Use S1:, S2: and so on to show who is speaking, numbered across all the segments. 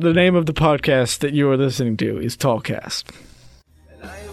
S1: The name of the podcast that you are listening to is Tallcast.
S2: I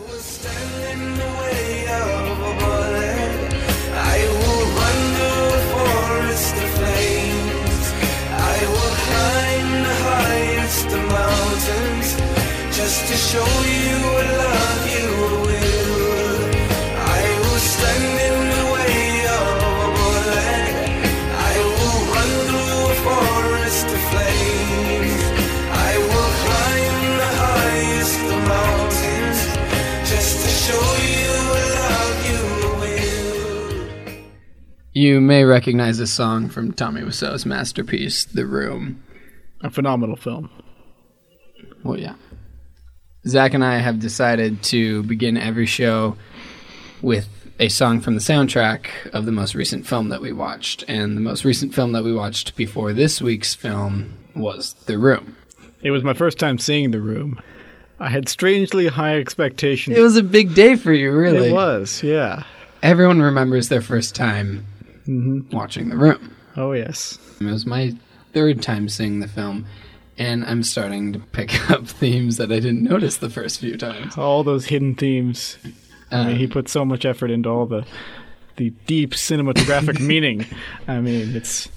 S2: You
S3: may recognize this song from Tommy Wiseau's masterpiece, The Room.
S1: A phenomenal film.
S3: Well, yeah. Zach and I have decided to begin every show with a song from the soundtrack of the most recent film that we watched. And the most recent film that we watched before this week's film was The Room.
S1: It was my first time seeing The Room. I had strangely high expectations.
S3: It was a big day for you, really.
S1: It was, yeah.
S3: Everyone remembers their first time watching The Room.
S1: Oh, yes.
S3: It was my third time seeing the film, and I'm starting to pick up themes that I didn't notice the first few times.
S1: All those hidden themes. I mean,
S3: Um,
S1: he put so much effort into all the the deep cinematographic meaning. I mean, it's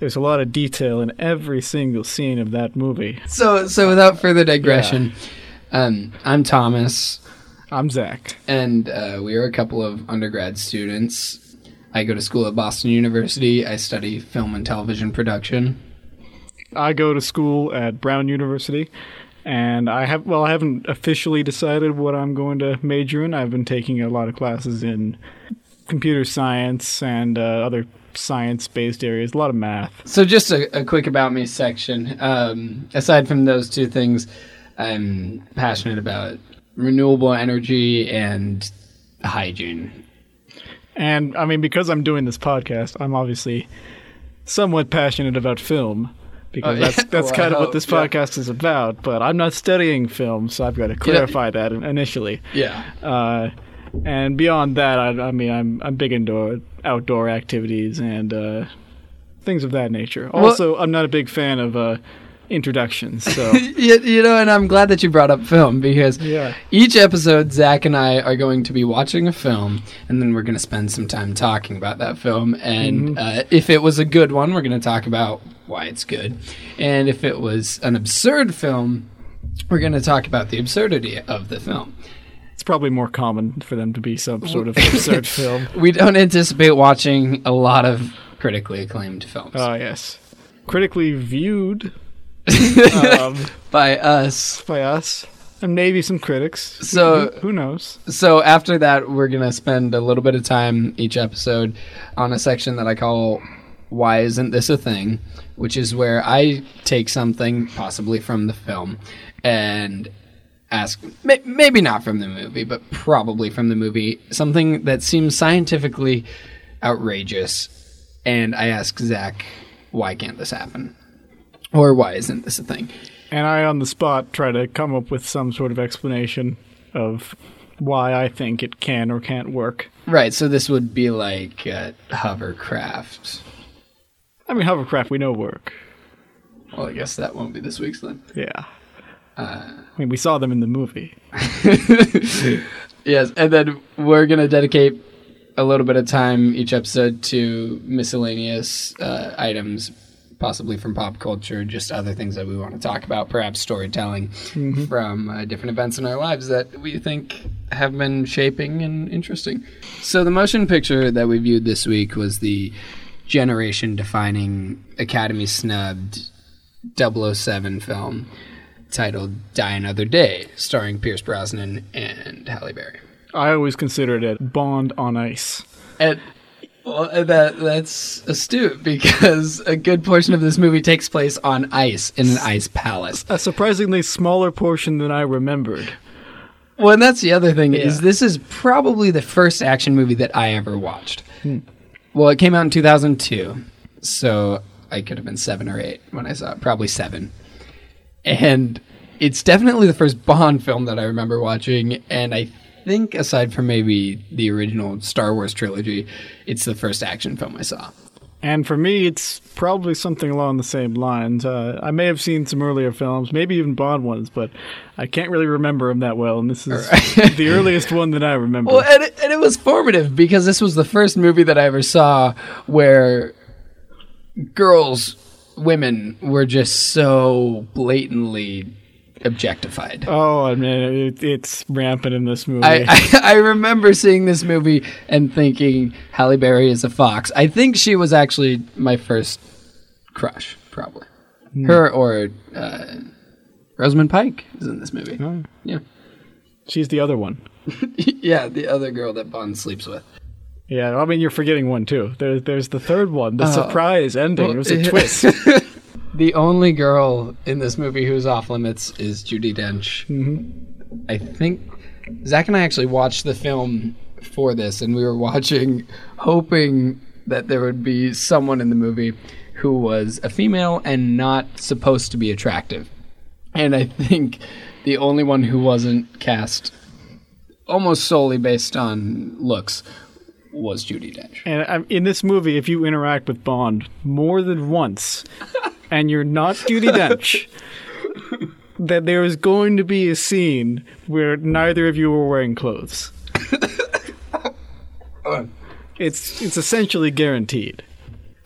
S1: there's a lot of detail in every single scene of that movie.
S3: So, so without further digression, um, I'm Thomas,
S1: I'm Zach.
S3: and uh, we are a couple of undergrad students. I go to school at Boston University. I study film and television production.
S1: I go to school at Brown University, and I have well, I haven't officially decided what I'm going to major in. I've been taking a lot of classes in computer science and uh, other science-based areas, a lot of math.
S3: So, just a, a quick about me section. Um, aside from those two things, I'm passionate about renewable energy and hygiene.
S1: And I mean, because I'm doing this podcast, I'm obviously somewhat passionate about film. Because
S3: Oh, yeah.
S1: that's that's
S3: Well,
S1: kind of what this
S3: hope, yeah.
S1: podcast is about. But I'm not studying film, so I've got to clarify that initially.
S3: Yeah.
S1: Uh, and beyond that, I, I mean, I'm I'm big into outdoor activities and uh, things of that nature. Also, I'm not a big fan of uh, introductions. So
S3: you, you know, and I'm glad that you brought up film because
S1: Yeah.
S3: each episode, Zach and I are going to be watching a film, and then we're going to spend some time talking about that film. And uh, if it was a good one, we're going to talk about why it's good. And if it was an absurd film, we're going to talk about the absurdity of the film.
S1: it's probably more common for them to be some sort of absurd film.
S3: We don't anticipate watching a lot of critically acclaimed films
S1: Oh yes, critically viewed um,
S3: by us.
S1: by us and maybe some critics.
S3: So-
S1: who, who knows?
S3: So after that, we're gonna spend a little bit of time each episode on a section that I call "Why Isn't This a Thing," which is where I take something, possibly from the film, and ask, may- maybe not from the movie, but probably from the movie, something that seems scientifically outrageous, and I ask Zach, "Why can't this happen?" Or why isn't this a thing?
S1: And I, on the spot, try to come up with some sort of explanation of why I think it can or can't work.
S3: Right. So this would be like uh, hovercraft.
S1: I mean, hovercraft we know work.
S3: Well, I guess that won't be this week's then.
S1: Yeah.
S3: Uh,
S1: I mean, we saw them in the movie.
S3: yes, and then we're gonna dedicate a little bit of time each episode to miscellaneous uh, items, possibly from pop culture, just other things that we want to talk about, perhaps storytelling from uh, different events in our lives that we think have been shaping and interesting. So the motion picture that we viewed this week was the generation-defining Academy snubbed 007 film titled Die Another Day, starring Pierce Brosnan and Halle Berry.
S1: I always considered it Bond on ice.
S3: Well, that that's astute because a good portion of this movie takes place on ice in an ice palace.
S1: A surprisingly smaller portion than I remembered.
S3: Well, and that's the other thing is this is probably the first action movie that I ever watched. Hmm. Well, it came out in 2002, so I could have been seven or eight when I saw it, probably seven. And it's definitely the first Bond film that I remember watching, and I think aside from maybe the original Star Wars trilogy, it's the first action film I saw.
S1: And for me, it's probably something along the same lines. Uh, I may have seen some earlier films, maybe even Bond ones, but I can't really remember them that well. And this is the earliest one that I remember.
S3: Well, and it, and it was formative because this was the first movie that I ever saw where girls, women, were just so blatantly objectified.
S1: oh, I mean, it, it's rampant in this movie.
S3: I, I, I remember seeing this movie and thinking Halle Berry is a fox. I think she was actually my first crush, probably. Her or uh, Rosamund Pike is in this movie.
S1: Oh,
S3: Yeah.
S1: she's the other one.
S3: yeah, the other girl that Bond sleeps with.
S1: Yeah, I mean, you're forgetting one too. There's there's the third one, the
S3: Oh.
S1: surprise ending. it was a
S3: Well,
S1: twist.
S3: The only girl in this movie who's off limits is Judi Dench.
S1: Mm-hmm.
S3: I think Zach and I actually watched the film for this, and we were watching hoping that there would be someone in the movie who was a female and not supposed to be attractive. And I think the only one who wasn't cast almost solely based on looks was Judi Dench.
S1: And um, in this movie, if you interact with Bond more than once, and you're not Judi Dench, that there is going to be a scene where neither of you are wearing clothes. it's it's essentially guaranteed.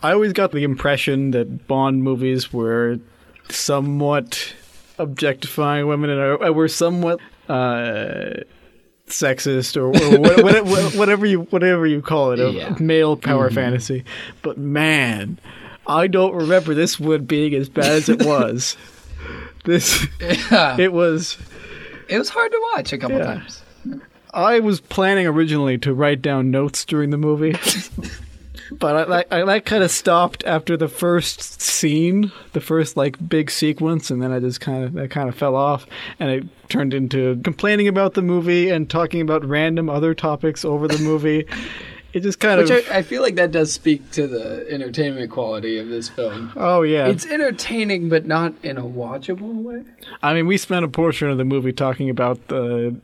S1: I always got the impression that Bond movies were somewhat objectifying women and uh, were somewhat uh, sexist or, or what, what, whatever you whatever you call it, a
S3: Yeah.
S1: male power fantasy. But man, I don't remember this one being as bad as it was. this
S3: Yeah.
S1: it was.
S3: It was hard to watch a couple
S1: Yeah.
S3: times.
S1: I was planning originally to write down notes during the movie. But I, I, I kind of stopped after the first scene, the first like big sequence, and then I just kind of I kind of fell off, and it turned into complaining about the movie and talking about random other topics over the movie. It just kind
S3: Which
S1: of
S3: I, I feel like that does speak to the entertainment quality of this film.
S1: oh yeah.
S3: It's entertaining, but not in a watchable way.
S1: I mean, we spent a portion of the movie talking about the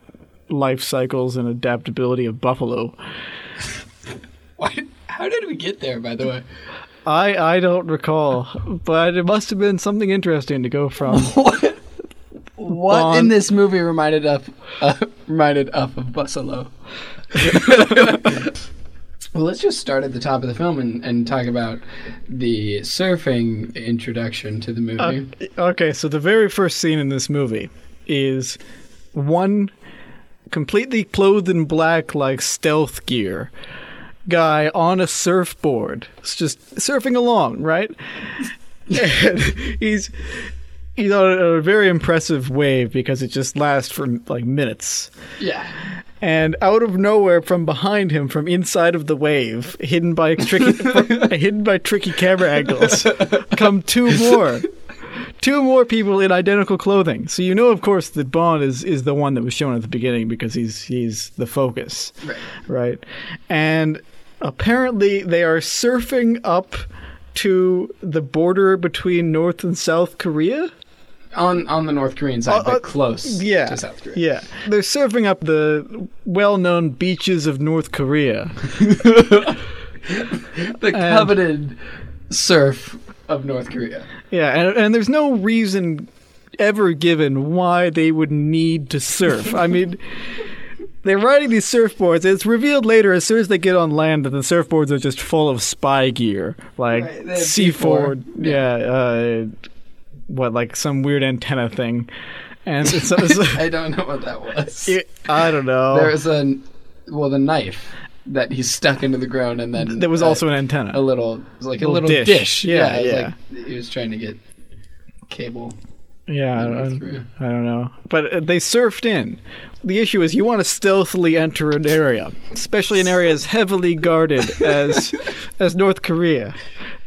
S1: life cycles and adaptability of buffalo.
S3: Why? How did we get there, by the way?
S1: I I don't recall, but it must have been something interesting to go from.
S3: What? What
S1: Bond-
S3: in this movie reminded us uh, reminded us of Buffalo? well, let's just start at the top of the film and, and talk about the surfing introduction to the movie.
S1: Uh, okay, so the very first scene in this movie is one completely clothed in black, like stealth gear guy on a surfboard. It's just surfing along, right? and he's he's on a, a very impressive wave because it just lasts for like minutes.
S3: yeah.
S1: And out of nowhere, from behind him, from inside of the wave, hidden by tricky, hidden by tricky camera angles, come two more, two more people in identical clothing. So you know, of course, that Bond is is the one that was shown at the beginning because he's he's the focus,
S3: Right.
S1: right? And apparently, they are surfing up to the border between North and South Korea.
S3: On on the North Korean side,
S1: Uh, uh,
S3: but close
S1: Yeah,
S3: to South Korea.
S1: yeah. They're surfing up the well-known beaches of North Korea.
S3: The coveted surf of North Korea.
S1: Yeah, and and there's no reason ever given why they would need to surf. I mean, they're riding these surfboards. It's revealed later, as soon as they get on land, that the surfboards are just full of spy gear, like
S3: Right,
S1: C4.
S3: C4.
S1: Yeah, uh, what like some weird antenna thing, and it's, it's
S3: I don't know what that was.
S1: it, I don't know.
S3: There's a well, the knife that he stuck into the ground, and then
S1: there was
S3: uh,
S1: also an antenna.
S3: a little, it was like a
S1: Little dish.
S3: dish.
S1: Yeah,
S3: was
S1: yeah.
S3: Like he was trying to get cable.
S1: Yeah, I don't, I don't know. But uh, they surfed in. The issue is you want to stealthily enter an area, especially an area as heavily guarded as as North Korea.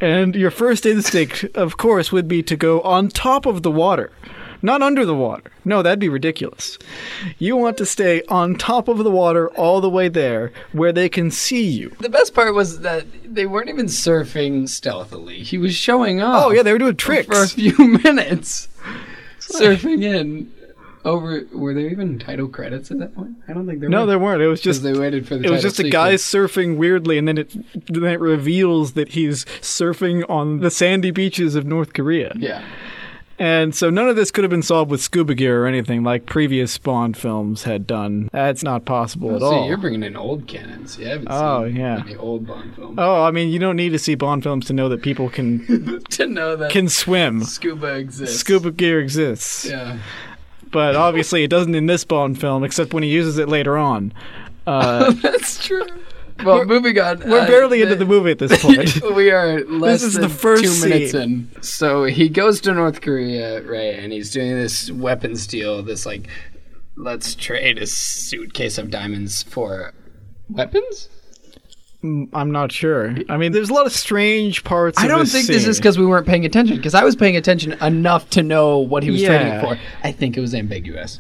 S1: And your first instinct, of course, would be to go on top of the water, not under the water. No, that'd be ridiculous. You want to stay on top of the water all the way there where they can see you.
S3: The best part was that they weren't even surfing stealthily. He was showing off.
S1: Oh, yeah, they were doing tricks.
S3: for a few minutes, surfing in Oh, were, there even title credits at that point? I don't think there were
S1: No,
S3: were.
S1: there weren't. It was just
S3: they waited for the
S1: it was just a guy surfing weirdly, and then it then it reveals that he's surfing on the sandy beaches of North Korea.
S3: Yeah.
S1: And so none of this could have been solved with scuba gear or anything like previous Bond films had done. That's not possible oh, at all.
S3: See,
S1: all.
S3: you're bringing in old canons. You haven't
S1: Oh,
S3: seen
S1: yeah.
S3: any old Bond films.
S1: Oh, I mean, you don't need to see Bond films to know that people can
S3: to know that
S1: can swim.
S3: scuba exists.
S1: Scuba gear exists,
S3: Yeah.
S1: But obviously it doesn't in this Bond film, except when he uses it later on. Uh,
S3: That's true. Well, moving on.
S1: we're
S3: uh,
S1: barely into the movie at this point.
S3: we are less
S1: is
S3: than
S1: the first
S3: two minutes in. So he goes to North Korea, right, and he's doing this weapons deal. This like, let's trade a suitcase of diamonds for weapons.
S1: I'm not sure. I mean, there's a lot of strange parts.
S3: I don't
S1: this
S3: think this is because we weren't paying attention. Because I was paying attention enough to know what he was
S1: Yeah.
S3: trading for. I think it was ambiguous.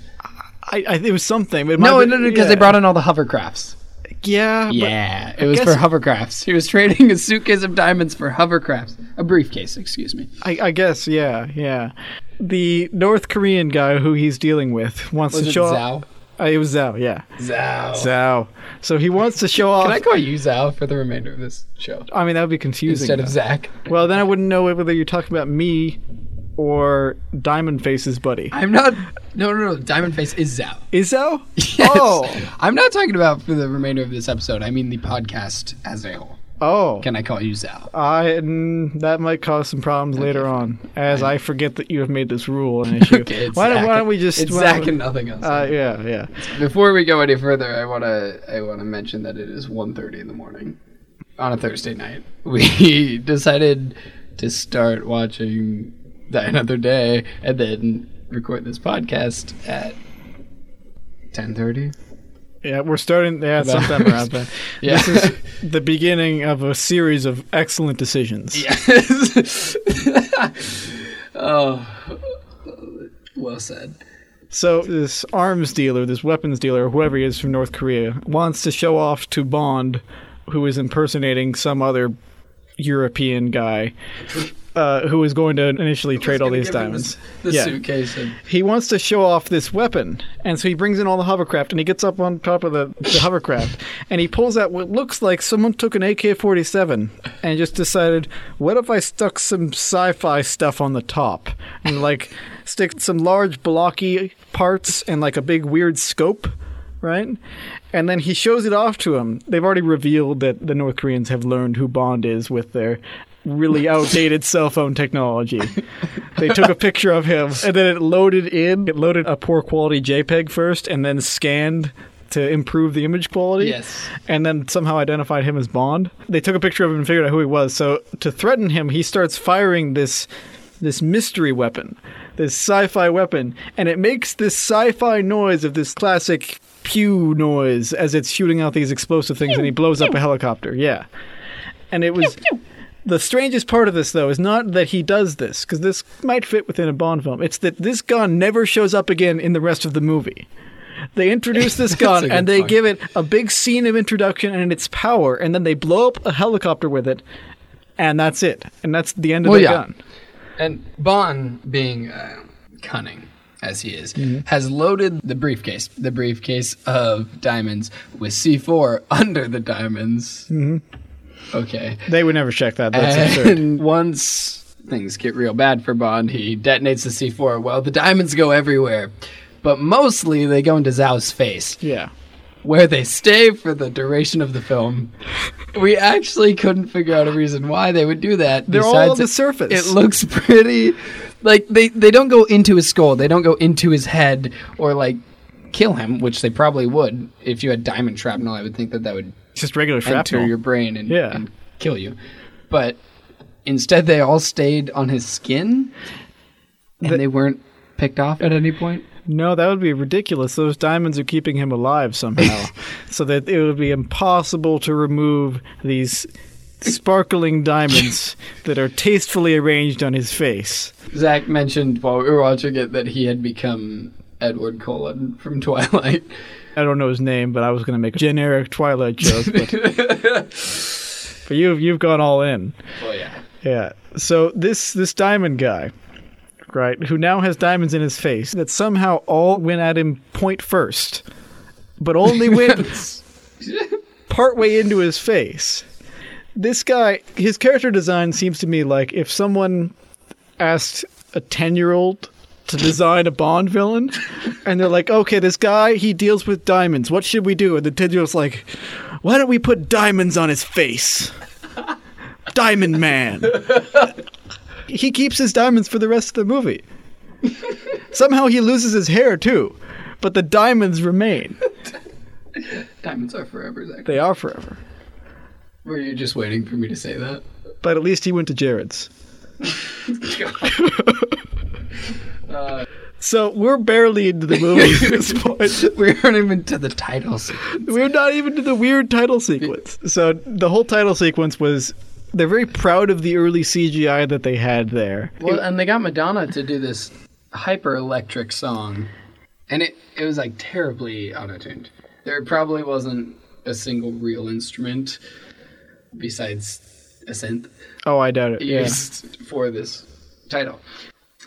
S1: I, I, it was something. It
S3: No, no, no, because
S1: yeah.
S3: they brought in all the hovercrafts.
S1: Yeah,
S3: Yeah, it was
S1: guess-
S3: for hovercrafts. He was trading a suitcase of diamonds for hovercrafts. A briefcase, excuse me.
S1: I, I guess, yeah, yeah. The North Korean guy who he's dealing with wants
S3: Was
S1: to show
S3: Zhao?
S1: Uh, it was Zhao, yeah.
S3: Zhao.
S1: Zhao. So he wants to show off.
S3: Can I call you Zhao for the remainder of this show?
S1: I mean, that would be confusing.
S3: Instead of. Zach.
S1: Well, then I wouldn't know whether you're talking about me or Diamond Face's buddy.
S3: I'm not. No, no, no. Diamond Face is Zhao.
S1: Is Zhao?
S3: Yes.
S1: Oh.
S3: I'm not talking about for the remainder of this episode. I mean the podcast as a whole.
S1: Oh.
S3: Can I call you Zhao?
S1: I mm, that might cause some problems later on, as I forget that you have made this rule an issue.
S3: Okay, it's
S1: why, don't,
S3: Zach.
S1: why don't we just?
S3: It's
S1: why
S3: Zach and nothing else.
S1: Uh, yeah, yeah.
S3: Before we go any further, I wanna I wanna mention that it is 1.30 in the morning on a Thursday night. We decided to start watching that Another Day and then record this podcast at 10:30.
S1: Yeah, we're starting. Yeah, sometime around then.
S3: Yeah.
S1: This is the beginning of a series of excellent decisions.
S3: Yes. oh, well said.
S1: So this arms dealer, this weapons dealer, whoever he is from North Korea, wants to show off to Bond, who is impersonating some other European guy, uh, who is going to initially trade all these diamonds.
S3: The
S1: Yeah.
S3: suitcase. And,
S1: He wants to show off this weapon, and so he brings in all the hovercraft, and he gets up on top of the, the hovercraft, and he pulls out what looks like someone took an AK-47 and just decided, what if I stuck some sci-fi stuff on the top, and like stick some large blocky parts and like a big weird scope, right? And then he shows it off to him. They've already revealed that the North Koreans have learned who Bond is with their really outdated cell phone technology. They took a picture of him and then it loaded in. It loaded a poor quality JPEG first and then scanned to improve the image quality.
S3: Yes.
S1: And then somehow identified him as Bond. They took a picture of him and figured out who he was. So to threaten him, he starts firing this this mystery weapon, this sci-fi weapon, and it makes this sci-fi noise of this classic pew noise as it's shooting out these explosive things and he blows up a helicopter. Yeah. And it was the strangest part of this, though, is not that he does this, because this might fit within a Bond film. It's that this gun never shows up again in the rest of the movie. They introduce this gun and they
S3: point.
S1: give it a big scene of introduction and its power, and then they blow up a helicopter with it, and that's it. And that's the end of
S3: Well,
S1: the
S3: yeah.
S1: gun.
S3: and Bond, being uh, cunning as he is,
S1: Mm-hmm.
S3: has loaded the briefcase, the briefcase of diamonds, with C4 under the diamonds. Mm-hmm. Okay.
S1: They would never check that. That's absurd.
S3: And once things get real bad for Bond, he detonates the C4. Well, the diamonds go everywhere, but mostly they go into Zhao's face,
S1: Yeah.
S3: where they stay for the duration of the film. We actually couldn't figure out a reason why they would do that.
S1: They're all on the
S3: it-
S1: surface.
S3: It looks pretty. Like they they don't go into his skull. They don't go into his head or like kill him, which they probably would if you had diamond shrapnel. I would think that that would
S1: Just regular
S3: enter
S1: shrapnel.
S3: your brain and,
S1: Yeah.
S3: and kill you. But instead, they all stayed on his skin, and
S1: The-
S3: they weren't picked off at any point.
S1: No, that would be ridiculous. Those diamonds are keeping him alive somehow, oh. so that it would be impossible to remove these sparkling diamonds that are tastefully arranged on his face.
S3: Zach mentioned while we were watching it that he had become Edward Cullen from Twilight.
S1: I don't know his name, but I was going to make a generic Twilight joke. But, but you've you've gone all in.
S3: Oh yeah.
S1: Yeah. So this this diamond guy, right, who now has diamonds in his face, that somehow all went at him point first, but only went partway into his face. This guy, his character design seems to me like if someone asked a 10 year old to design a Bond villain, and they're like, okay, this guy, he deals with diamonds. What should we do? And the 10 year like, why don't we put diamonds on his face? Diamond Man. he keeps his diamonds for the rest of the movie. Somehow he loses his hair too, but the diamonds remain.
S3: Diamonds are forever, Zach.
S1: They are forever.
S3: Were you just waiting for me to say that?
S1: But at least he went to Jared's.
S3: Uh,
S1: So we're barely into the movie at this point.
S3: we aren't even to the title sequence.
S1: We're not even to the weird title sequence. So the whole title sequence was they're very proud of the early CGI that they had there.
S3: Well, and they got Madonna to do this hyper electric song, and it it was like terribly auto tuned. There probably wasn't a single real instrument besides a synth
S1: Oh, I doubt it. Yeah.
S3: for this title.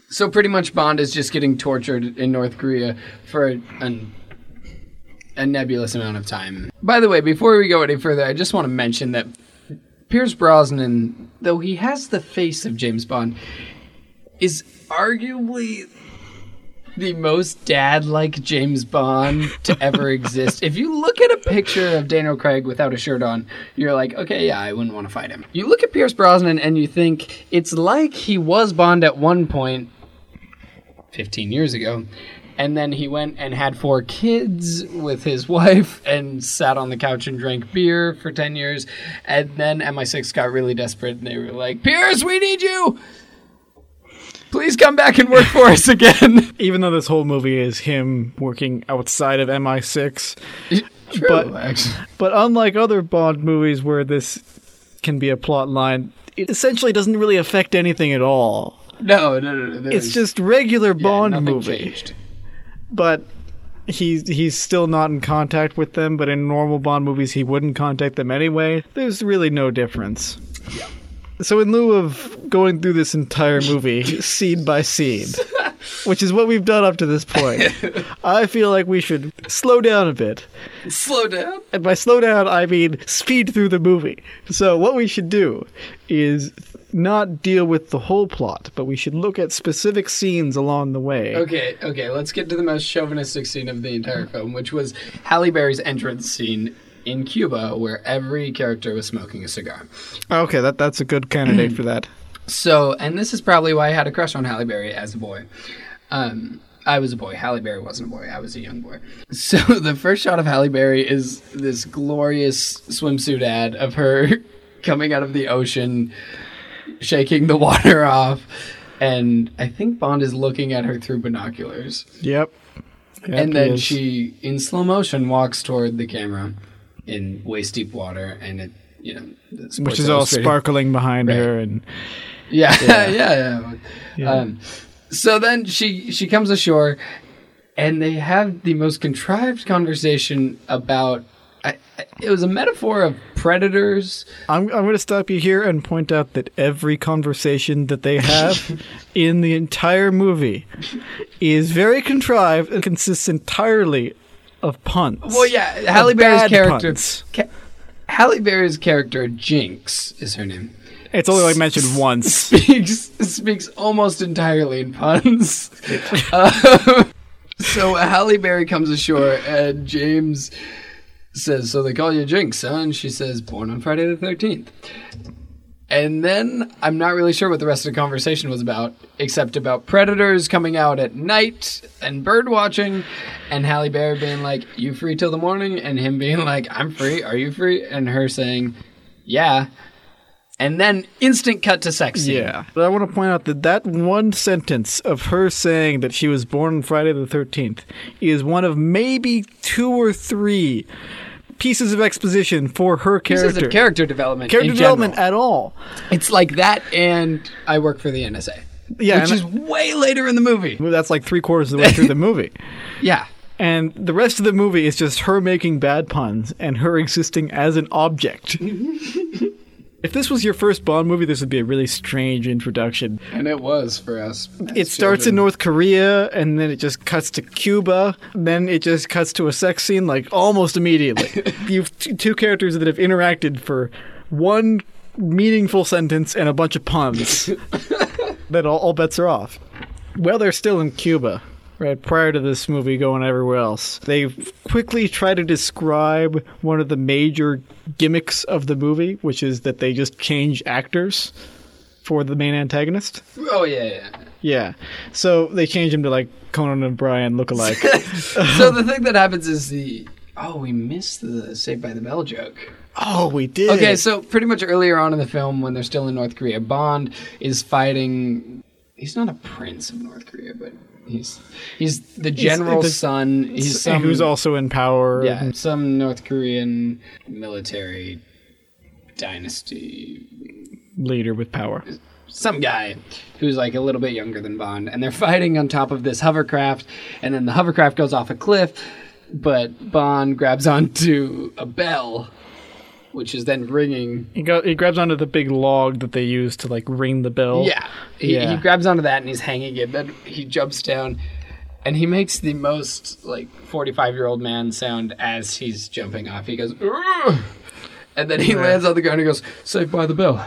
S3: So pretty much Bond is just getting tortured in North Korea for an, a nebulous amount of time. By the way, before we go any further, I just want to mention that Pierce Brosnan, though he has the face of James Bond, is arguably the most dad-like James Bond to ever exist. If you look at a picture of Daniel Craig without a shirt on, you're like, okay, yeah, I wouldn't want to fight him. You look at Pierce Brosnan and you think it's like he was Bond at one point 15 years ago. And then he went and had four kids with his wife and sat on the couch and drank beer for 10 years. And then MI6 got really desperate and they were like, Pierce, we need you! Please come back and work for us again.
S1: Even though this whole movie is him working outside of MI6,
S3: True,
S1: But-
S3: actually.
S1: but unlike other Bond movies where this can be a plot line, it essentially doesn't really affect anything at all.
S3: No, no, no, no.
S1: It's just regular Bond
S3: nothing
S1: movie.
S3: changed.
S1: but he's he's still not in contact with them. But in normal Bond movies, he wouldn't contact them anyway. There's really no difference. So in lieu of going through this entire movie scene by scene, which is what we've done up to this point, I feel like we should slow down a bit.
S3: Slow down.
S1: And by slow down, I mean speed through the movie. So what we should do is not deal with the whole plot, but we should look at specific scenes along the way.
S3: Okay, okay, let's get to the most chauvinistic scene of the entire film, which was Halle Berry's entrance scene in Cuba, where every character was smoking a cigar.
S1: Okay, that that's a good candidate for that.
S3: So, and this is probably why I had a crush on Halle Berry as a boy. Um, I was a boy. Halle Berry wasn't a boy. I was a young boy. So the first shot of Halle Berry is this glorious swimsuit ad of her coming out of the ocean, shaking the water off, and I think Bond is looking at her through binoculars.
S1: Yep. Yep,
S3: and then
S1: is.
S3: she, in slow motion, walks toward the camera in waist deep water, and it, you know,
S1: which is all sparkling behind her and
S3: yeah, yeah, yeah.
S1: Yeah.
S3: Um, so then she she comes ashore, and they have the most contrived conversation about. I, I- it was a metaphor of predators.
S1: I'm I'm going to stop you here and point out that every conversation that they have in the entire movie is very contrived and consists entirely of puns.
S3: Well, yeah, Halle Berry's character.
S1: puns.
S3: Ca- Halle Berry's character Jinx is her name.
S1: It's only like mentioned once.
S3: speaks speaks almost entirely in puns. Uh, so Halle Berry comes ashore and James says, "So they call you Jinx, huh?" And she says, "Born on Friday the 13th." And then I'm not really sure what the rest of the conversation was about, except about predators coming out at night and bird watching, and Halle Berry being like, "You free till the morning?" and him being like, "I'm free. Are you free?" and her saying, "Yeah." And then instant cut to sex scene.
S1: Yeah. But I want to point out that that one sentence of her saying that she was born on Friday the 13th is one of maybe two or three pieces of exposition for her character.
S3: Pieces of character development.
S1: Character development
S3: general.
S1: at all.
S3: It's like that, and I work for the NSA,
S1: Yeah,
S3: which is way later in the movie.
S1: that's like three quarters of the way through the movie.
S3: Yeah,
S1: And the rest of the movie is just her making bad puns and her existing as an object. If this was your first Bond movie, this would be a really strange introduction.
S3: And it was for us.
S1: It starts in North Korea and then it just cuts to Cuba. Then it just cuts to a sex scene like almost immediately. You've t- two characters that have interacted for one meaningful sentence and a bunch of puns. that all, all bets are off. Well, they're still in Cuba, right? Prior to this movie going everywhere else, they quickly try to describe one of the major gimmicks of the movie, which is that they just change actors for the main antagonist.
S3: Oh yeah, yeah.
S1: Yeah. So they change him to like Conan O'Brien lookalike.
S3: so the thing that happens is the oh we missed the Saved by the Bell joke.
S1: oh, we did.
S3: Okay, so pretty much earlier on in the film, when they're still in North Korea, Bond is fighting. He's not a prince of North Korea, but he's he's the general's
S1: the-
S3: son. He's some
S1: who's also in power.
S3: yeah some North Korean military dynasty
S1: leader with power.
S3: some guy who's like a little bit younger than Bond, and they're fighting on top of this hovercraft, and then the hovercraft goes off a cliff, but Bond grabs onto a bell, which is then ringing.
S1: He go, he grabs onto the big log that they use to like ring the bell.
S3: Yeah, he,
S1: Yeah.
S3: he grabs onto that and he's hanging it. Then he jumps down, and he makes the most like forty-five-year-old man sound as he's jumping off. He goes, "Ugh," and then he lands on the ground and goes, "Saved by the Bell."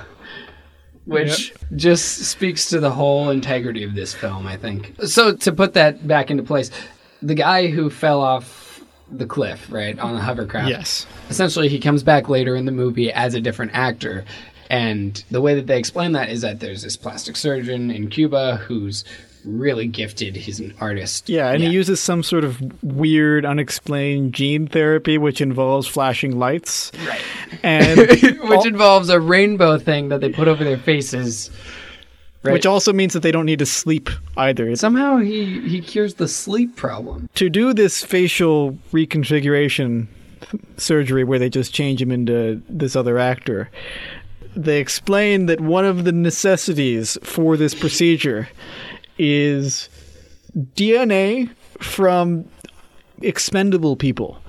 S3: which just speaks to the whole integrity of this film, I think. So to put that back into place, the guy who fell off the cliff, right, on the hovercraft.
S1: Yes.
S3: Essentially, he comes back later in the movie as a different actor. And the way that they explain that is that there's this plastic surgeon in Cuba who's really gifted. He's an artist.
S1: Yeah, and he uses some sort of weird, unexplained gene therapy, which involves flashing lights.
S3: Right.
S1: And
S3: Which
S1: al-
S3: involves a rainbow thing that they put over their faces. Right.
S1: which also means that they don't need to sleep either.
S3: Somehow he, he cures the sleep problem.
S1: to do this facial reconfiguration surgery where they just change him into this other actor, they explain that one of the necessities for this procedure is DNA from expendable people.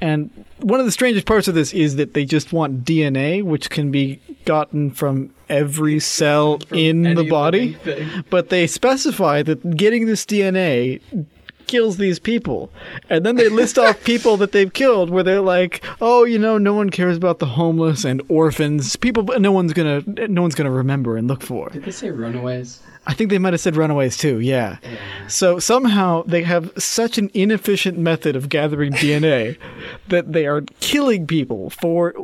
S1: And one of the strangest parts of this is that they just want DNA, which can be gotten from every cell in the body.
S3: living thing.
S1: But they specify that getting this DNA kills these people. And then they list off people that they've killed where they're like, "Oh, you know, no one cares about the homeless and orphans. People no one's going to no one's going to remember and look for."
S3: Did they say runaways?
S1: I think they might have said runaways too, yeah. So somehow they have such an inefficient method of gathering DNA that they are killing people for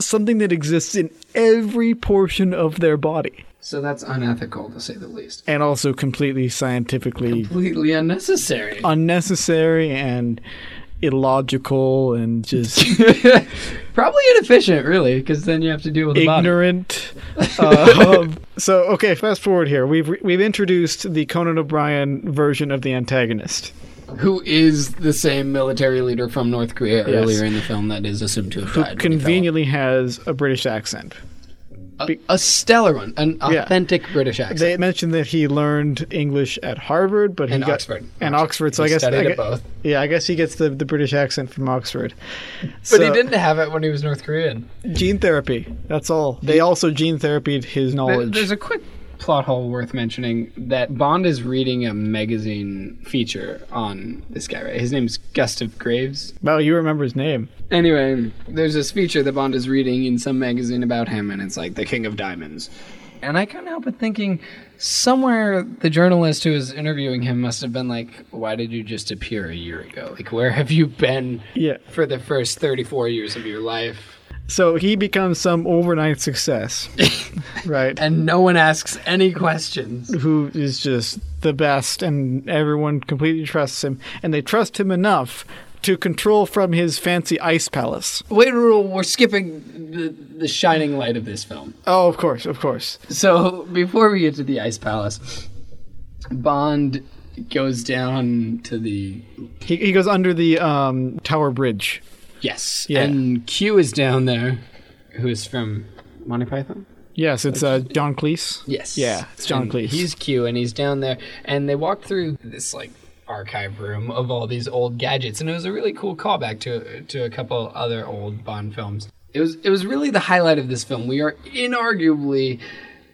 S1: something that exists in every portion of their body
S3: So that's unethical to say the least.
S1: and also completely scientifically
S3: Completely unnecessary.
S1: unnecessary and illogical and just
S3: Probably inefficient, really, because then you have to deal with the body.
S1: ignorant. um, so okay, fast forward here. We've we've introduced the Conan O'Brien version of the antagonist.
S3: Who is the same military leader from North Korea earlier in the film that is assumed to have
S1: who
S3: died? he
S1: conveniently has a British accent.
S3: a, a stellar one, an
S1: Yeah.
S3: authentic British accent.
S1: They mentioned that he learned English at Harvard, but he
S3: And
S1: got
S3: Oxford.
S1: and Oxford. So
S3: He
S1: I guess
S3: studied
S1: I
S3: both.
S1: Yeah, I guess he gets the, the British accent from Oxford.
S3: but he didn't have it when he was North Korean.
S1: Gene therapy. That's all. They also gene therapied his knowledge.
S3: There's a quick plot hole worth mentioning that Bond is reading a magazine feature on this guy, right? His name's Gustav Graves.
S1: Wow, you remember his name?
S3: Anyway, there's this feature that Bond is reading in some magazine about him, and it's like the King of Diamonds. And I couldn't help but thinking somewhere the journalist who was interviewing him must have been like, Why did you just appear a year ago? Like, where have you been
S1: Yeah.
S3: for the first 34 years of your life?
S1: So he becomes some overnight success, right?
S3: And no one asks any questions.
S1: Who is just the best, and everyone completely trusts him, and they trust him enough to control from his fancy ice palace.
S3: Wait, we're we're skipping the, the shining light of this film.
S1: Oh, of course, of course.
S3: So before we get to the Ice Palace, Bond goes down to the
S1: He, he goes under the um, Tower Bridge.
S3: Yes,
S1: Yeah.
S3: and Q is down there, who is from Monty Python.
S1: Yes, it's uh, John Cleese.
S3: Yes,
S1: Yeah, it's John
S3: And
S1: Cleese.
S3: He's Q, and he's down there, and they walk through this like archive room of all these old gadgets, and it was a really cool callback to to a couple other old Bond films. It was it was really the highlight of this film. We are inarguably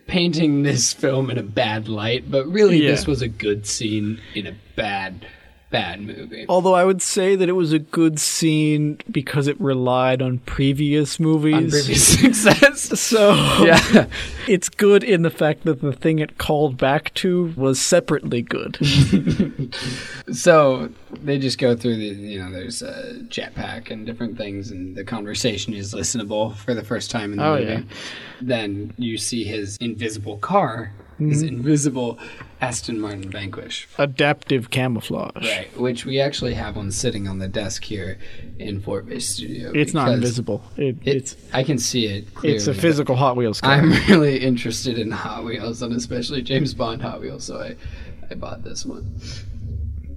S3: painting this film in a bad light, but really
S1: Yeah.
S3: this was a good scene in a bad bad movie.
S1: Although I would say that it was a good scene because it relied on previous movies.
S3: On previous success.
S1: So
S3: Yeah.
S1: it's good in the fact that the thing it called back to was separately good.
S3: So they just go through the you know there's a jetpack and different things and the conversation is listenable for the first time in the
S1: Oh,
S3: movie.
S1: yeah.
S3: Then you see his invisible car, his
S1: Mm-hmm.
S3: invisible Aston Martin Vanquish,
S1: Adaptive camouflage.
S3: right? Which we actually have one sitting on the desk here in Fort Base Studio.
S1: It's not invisible. It,
S3: It,
S1: it's
S3: I can see it. Clearly,
S1: it's a physical Hot Wheels car.
S3: I'm really interested in Hot Wheels and especially James Bond Hot Wheels, so I I bought this one.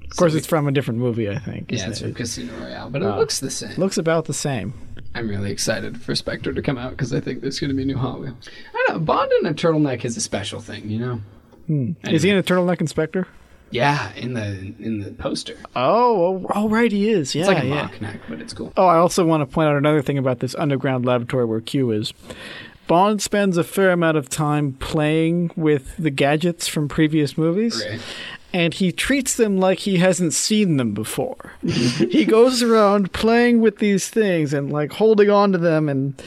S1: of course, it's from a different movie. I think.
S3: Yeah, it's
S1: it?
S3: from Casino Royale, but it
S1: Ah.
S3: looks the same.
S1: Looks about the same.
S3: I'm really excited for Spectre to come out because I think there's going to be new Hot Wheels. I don't know. Bond in a turtleneck is a special thing, you know. Hmm.
S1: Is he in a turtleneck in Spectre?
S3: Yeah, in the in the poster,
S1: Oh, oh, oh, right, he is. Yeah,
S3: it's like a
S1: yeah.
S3: mock neck, but it's cool.
S1: Oh, I also want to point out another thing about this underground laboratory where Q is. Bond spends a fair amount of time playing with the gadgets from previous movies.
S3: Right.
S1: And he treats them like he hasn't seen them before. he goes around playing with these things and like holding on to them and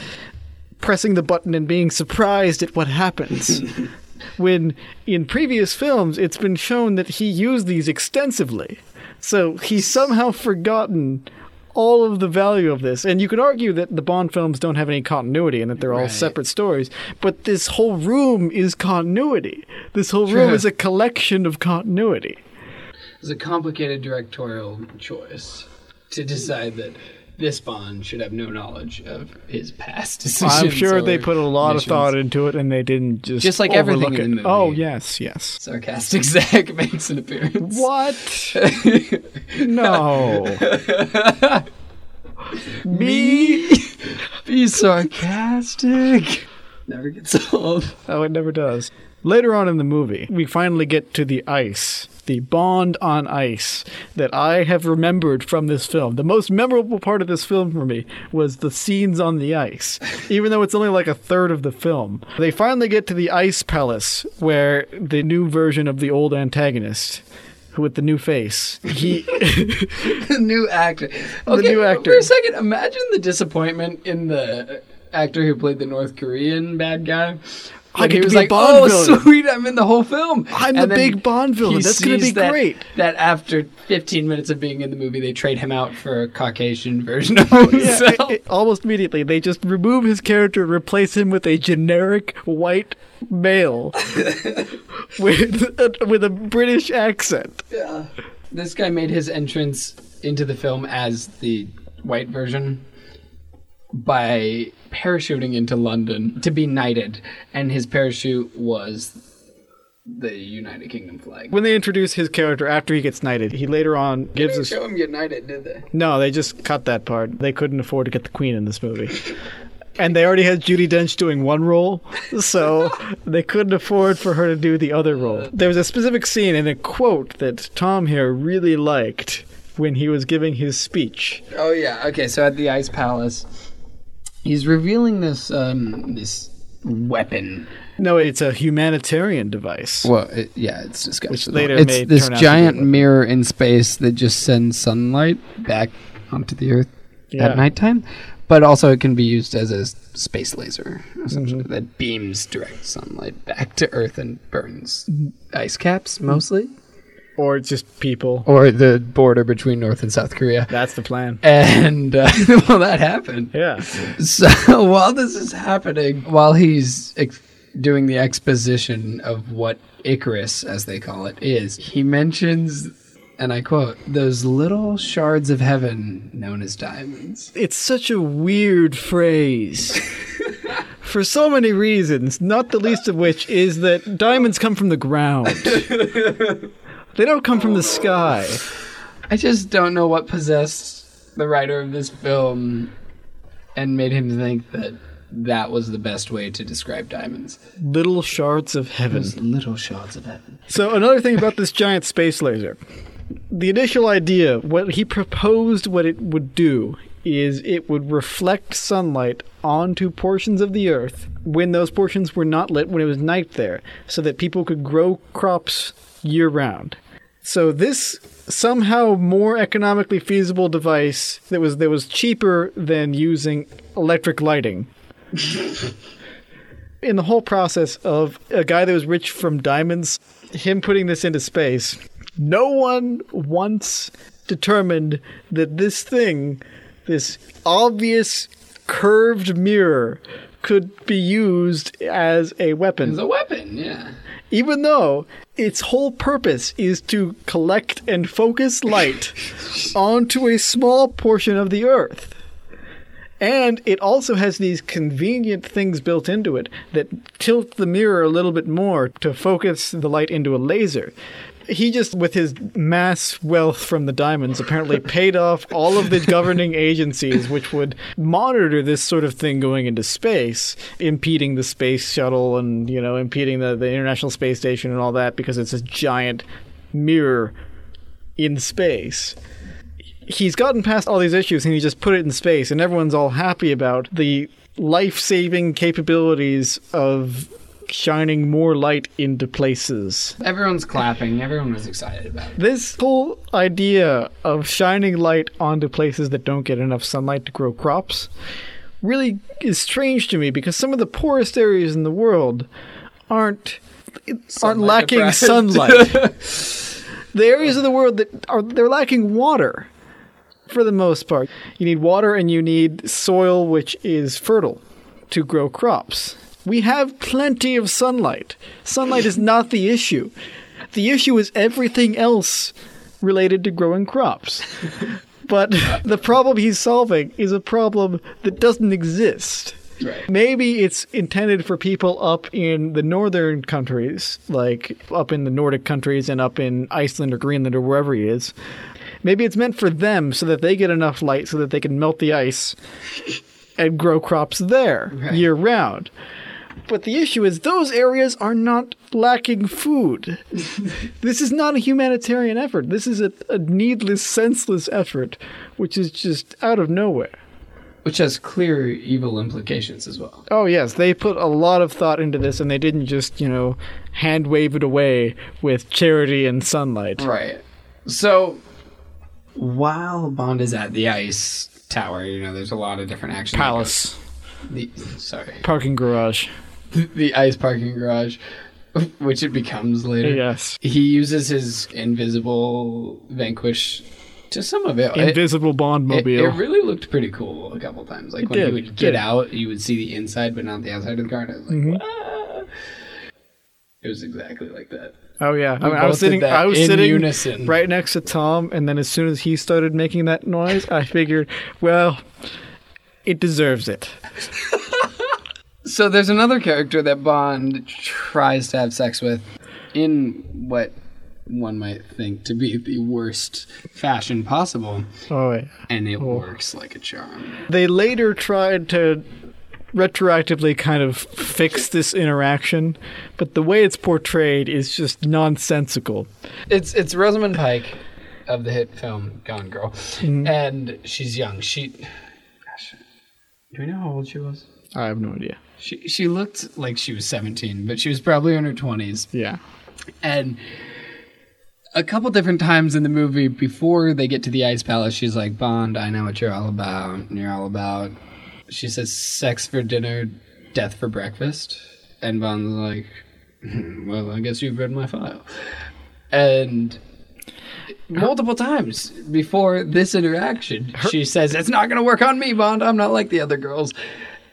S1: pressing the button and being surprised at what happens. when in previous films it's been shown that he used these extensively. So he's somehow forgotten all of the value of this. And you could argue that the Bond films don't have any continuity and that they're all separate stories. But this whole room is continuity. This whole room is a collection of continuity.
S3: It's a complicated directorial choice to decide that this Bond should have no knowledge of his past decisions.
S1: I'm sure they put a lot of thought into it and they didn't just
S3: Just like everything
S1: overlook
S3: in
S1: it.
S3: the movie.
S1: Oh yes, yes.
S3: Sarcastic Zach makes an appearance.
S1: What? no. Me?
S3: Be sarcastic. Never gets old.
S1: Oh, it never does. Later on in the movie, we finally get to the ice, the Bond on ice that I have remembered from this film. The most memorable part of this film for me was the scenes on the ice, even though it's only like a third of the film. They finally get to the ice palace where the new version of the old antagonist. With the new face, he
S3: the new actor. Okay,
S1: new
S3: For
S1: actor.
S3: a second, imagine the disappointment in the actor who played the North Korean bad guy.
S1: I get to be
S3: like,
S1: Bond
S3: "Oh,
S1: villain."
S3: sweet! I'm in the whole film.
S1: I'm
S3: And
S1: the big Bond villain. That's gonna be
S3: that-
S1: great.
S3: That after 15 minutes of being in the movie, they trade him out for a Caucasian version of
S1: Yeah,
S3: himself.
S1: it- it- almost immediately, they just remove his character, and replace him with a generic white male with a, with a British accent.
S3: Yeah, this guy made his entrance into the film as the white version by parachuting into London to be knighted, and his parachute was the United Kingdom flag.
S1: When they introduce his character after he gets knighted, he later on gives
S3: They
S1: us.
S3: show him get knighted, did they?
S1: No, they just cut that part. They couldn't afford to get the Queen in this movie. And they already had Judi Dench doing one role, so they couldn't afford for her to do the other role. Uh. There was a specific scene and a quote that Tom here really liked when he was giving his speech.
S3: Oh yeah. Okay, so at the Ice Palace, he's revealing this um this weapon.
S1: No, it's a humanitarian device.
S3: Well, it, yeah, it's disgusting.
S1: Which later
S3: it's
S1: may
S3: this
S1: turn out to be
S3: giant
S1: weapon.
S3: mirror in space that just sends sunlight back onto the Earth
S1: Yeah.
S3: at nighttime. But also, it can be used as a space laser, essentially,
S1: Mm-hmm.
S3: that beams direct sunlight back to Earth and burns ice caps mostly,
S1: Or it's just people.
S3: or the border between North and South Korea.
S1: That's the plan.
S3: And uh, well, that happened.
S1: Yeah.
S3: So while this is happening, while he's ex- doing the exposition of what Icarus, as they call it, is, he mentions, and I quote, those little shards of heaven known as diamonds.
S1: It's such a weird phrase. For so many reasons, not the least of which is that diamonds come from the ground. They don't come from the sky.
S3: I just don't know what possessed the writer of this film and made him think that that was the best way to describe diamonds.
S1: Little shards of heaven.
S3: Those little shards of heaven.
S1: So another thing about this giant space laser. The initial idea, what he proposed what it would do is it would reflect sunlight onto portions of the earth when those portions were not lit when it was night there, so that people could grow crops year round. So this somehow more economically feasible device that was that was cheaper than using electric lighting. In the whole process of a guy that was rich from diamonds, him putting this into space, no one once determined that this thing, this obvious curved mirror, could be used as a weapon
S3: As a weapon, yeah.
S1: Even though its whole purpose is to collect and focus light onto a small portion of the earth. And it also has these convenient things built into it that tilt the mirror a little bit more to focus the light into a laser. He just, with his mass wealth from the diamonds, apparently paid off all of the governing agencies which would monitor this sort of thing going into space, impeding the space shuttle and, you know, impeding the, the International Space Station and all that because it's a giant mirror in space. He's gotten past all these issues and he just put it in space, and everyone's all happy about the life saving capabilities of shining more light into places.
S3: Everyone's clapping. Everyone was excited about it.
S1: This whole idea of shining light onto places that don't get enough sunlight to grow crops really is strange to me because some of the poorest areas in the world aren't aren't lacking
S3: deprived.
S1: sunlight. the areas of the world that are they're lacking water for the most part. You need water and you need soil which is fertile to grow crops. We have plenty of sunlight. Sunlight is not the issue. The issue is everything else related to growing crops. But the problem he's solving is a problem that doesn't exist.
S3: Right.
S1: Maybe it's intended for people up in the northern countries, like up in the Nordic countries and up in Iceland or Greenland or wherever he is. Maybe it's meant for them so that they get enough light so that they can melt the ice and grow crops there
S3: Right.
S1: year round. But the issue is those areas are not lacking food. this is not a humanitarian effort. This is a, a needless, senseless effort, which is just out of nowhere.
S3: Which has clear evil implications as well.
S1: Oh yes, they put a lot of thought into this, and they didn't just you know hand wave it away with charity and sunlight.
S3: Right. So while Bond is at the ice tower, you know, there's a lot of different action.
S1: Palace,
S3: The, sorry.
S1: parking garage.
S3: The ice parking garage, which it becomes later.
S1: Yes,
S3: He uses his invisible vanquish to some of it. It-
S1: invisible Bond
S3: It,
S1: mobile.
S3: it really looked pretty cool a couple times. Like when
S1: did,
S3: he would get
S1: did.
S3: out, you would see the inside, but not the outside of the car. And I was like,
S1: Mm-hmm.
S3: "Wah." It was exactly like that.
S1: oh yeah, I, mean, I was sitting. I was sitting
S3: unison.
S1: right next to Tom, and then as soon as he started making that noise, I figured, well, it deserves it.
S3: So there's another character that Bond tries to have sex with in what one might think to be the worst fashion possible,
S1: Oh yeah.
S3: and it works like a charm.
S1: They later tried to retroactively kind of fix this interaction, but the way it's portrayed is just nonsensical.
S3: It's it's Rosamund Pike of the hit film Gone Girl, mm-hmm. and she's young. She, gosh, do we know how old she was?
S1: I have no idea.
S3: She she looked like she was 17, but she was probably in her 20s.
S1: Yeah.
S3: And a couple different times in the movie before they get to the ice palace, she's like, "Bond, I know what you're all about. And you're all about." She says, "Sex for dinner, death for breakfast." And Bond's like, "Hmm, "Well, I guess you've read my file." And multiple times before this interaction, she says, "It's not going to work on me, Bond. I'm not like the other girls."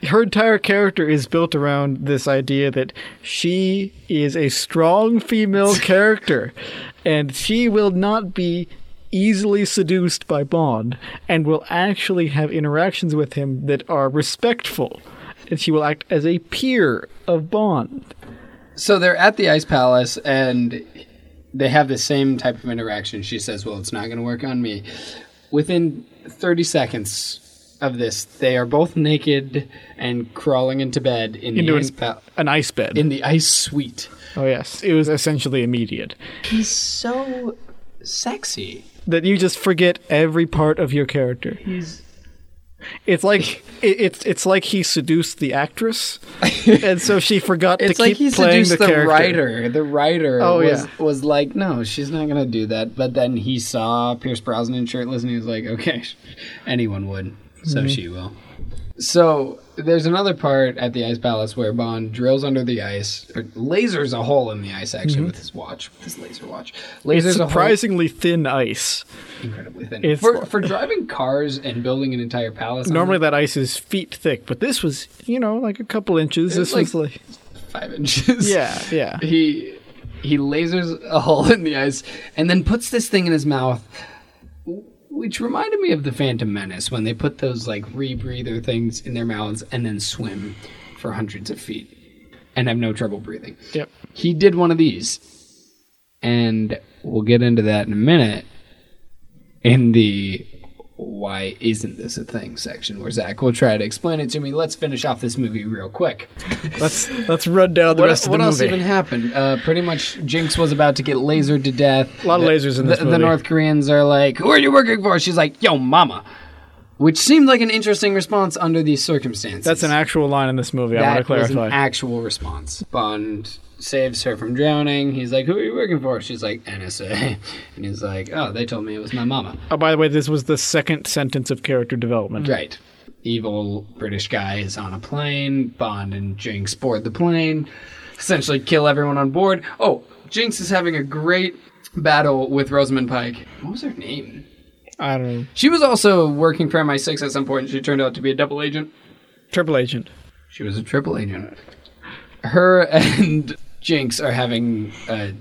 S1: Her entire character is built around this idea that she is a strong female character and she will not be easily seduced by Bond and will actually have interactions with him that are respectful and she will act as a peer of Bond.
S3: So they're at the ice palace and they have the same type of interaction. She says, "Well, it's not going to work on me." Within 30 seconds of this, they are both naked and crawling into bed in
S1: Into
S3: the
S1: an-
S3: ice
S1: An ice bed.
S3: in the ice suite.
S1: oh yes, it was essentially immediate.
S3: He's so sexy.
S1: That you just forget every part of your character.
S3: He's
S1: It's like it, it's it's like he seduced the actress, and so she forgot
S3: It's
S1: to
S3: like
S1: keep
S3: he
S1: playing
S3: seduced
S1: the,
S3: the,
S1: character.
S3: writer. The writer
S1: Oh,
S3: was,
S1: yeah.
S3: was like, no, she's not gonna do that. But then he saw Pierce Brosnan shirtless, and he was like, okay, anyone would, so
S1: Mm-hmm.
S3: she will. So there's another part at the Ice Palace where Bond drills under the ice, or lasers a hole in the ice actually with his watch, with his laser watch. Lasers
S1: Mm-hmm. It's
S3: a hole
S1: surprisingly thin ice.
S3: incredibly thin.
S1: It's-
S3: for, for driving cars and building an entire palace.
S1: Normally that ice is feet thick, but this was you know like a couple inches.
S3: It's
S1: This was like
S3: five inches.
S1: yeah yeah.
S3: he he lasers a hole in the ice and then puts this thing in his mouth which reminded me of the phantom menace when they put those like rebreather things in their mouths and then swim for hundreds of feet and have no trouble breathing
S1: Yep.
S3: he did one of these and we'll get into that in a minute in the why isn't this a thing section where zach will try to explain it to me let's finish off this movie real quick
S1: Let's let's run down the
S3: what,
S1: rest of the movie.
S3: what else even happened? Uh, pretty much, Jinx was about to get lasered to death.
S1: A lot of
S3: The-
S1: lasers in this
S3: the,
S1: movie.
S3: The North Koreans are like, "Who are you working for?" She's like, "Yo, mama," which seemed like an interesting response under these circumstances.
S1: That's an actual line in this movie. I want
S3: that
S1: to
S3: was an actual response. Bond saves her from drowning. He's like, "Who are you working for?" She's like, "NSA," and he's like, "Oh, they told me it was my mama."
S1: oh, by the way, this was the second sentence of character development.
S3: Right. Evil British guy is on a plane. Bond and Jinx board the plane, essentially kill everyone on board. Oh, Jinx is having a great battle with Rosamund Pike. What was her name?
S1: I don't know.
S3: She was also working for MI6 at some point. and She turned out to be a double agent.
S1: Triple Agent.
S3: She was a triple agent. Her and Jinx are having a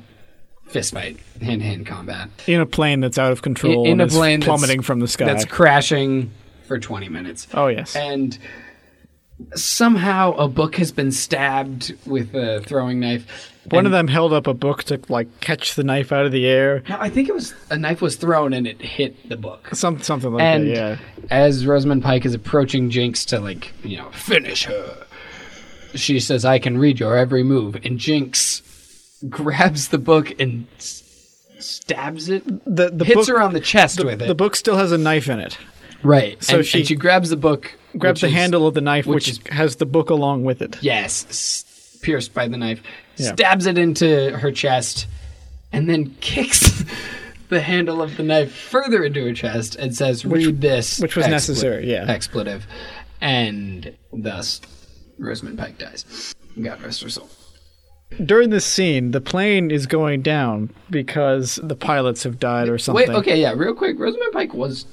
S3: fist fight, hand to hand combat.
S1: In a plane that's out of control
S3: In
S1: and
S3: a plane that's-
S1: plummeting from the sky.
S3: That's crashing for 20 minutes.
S1: oh yes.
S3: and somehow a book has been stabbed with a throwing knife.
S1: One of them held up a book to like catch the knife out of the air.
S3: No, I think it was a knife was thrown and it hit the book.
S1: Some something like
S3: And
S1: that. Yeah.
S3: as Rosamund Pike is approaching Jinx to like you know finish her, she says, "I can read your every move," and Jinx grabs the book and s- stabs it,
S1: The the
S3: hits
S1: book,
S3: her on the chest with it.
S1: The book still has a knife in it.
S3: right.
S1: so
S3: and,
S1: she-
S3: and she grabs the book,
S1: Grabs the
S3: is-
S1: handle of the knife,
S3: which
S1: which,
S3: is-
S1: has the book along with it.
S3: Yes, s- pierced by the knife,
S1: Yeah.
S3: stabs it into her chest, and then kicks the handle of the knife further into her chest and says, "Read this,"
S1: which was
S3: expletive-
S1: necessary, yeah.
S3: expletive, and thus Rosamund Pike dies. God rest her soul.
S1: During this scene, the plane is going down because the pilots have died or something.
S3: Wait, okay, yeah, real quick. Rosamund Pike was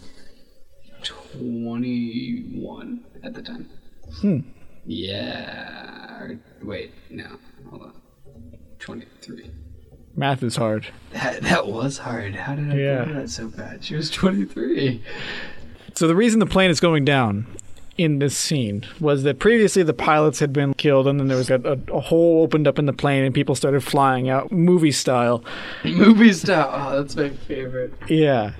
S3: twenty-one at the time.
S1: Hmm.
S3: Yeah. Wait, no, hold on. Twenty-three.
S1: Math is hard.
S3: That, that was hard. How did I
S1: Yeah.
S3: do that so bad? She was 23.
S1: So the reason the plane is going down in this scene was that previously the pilots had been killed and then there was a, a, a hole opened up in the plane and people started flying out movie style
S3: Movie style. Oh, that's my favorite.
S1: yeah.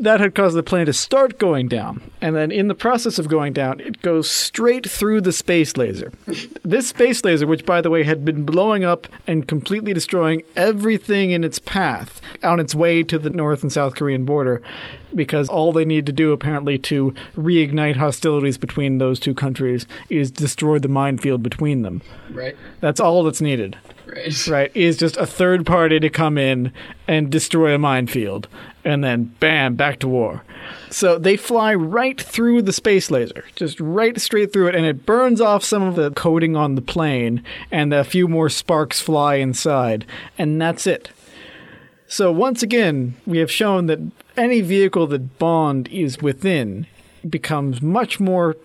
S1: that had caused the plane to start going down and then in the process of going down it goes straight through the space laser this space laser which by the way had been blowing up and completely destroying everything in its path on its way to the north and south korean border because all they need to do apparently to reignite hostilities between those two countries is destroy the minefield between them.
S3: Right?
S1: that's all that's needed.
S3: Right.
S1: right. Is just a third party to come in and destroy a minefield and then bam back to war. So they fly right through the space laser just right straight through it and it burns off some of the coating on the plane and a few more sparks fly inside and that's it so once again we have shown that any vehicle that bond is within becomes much more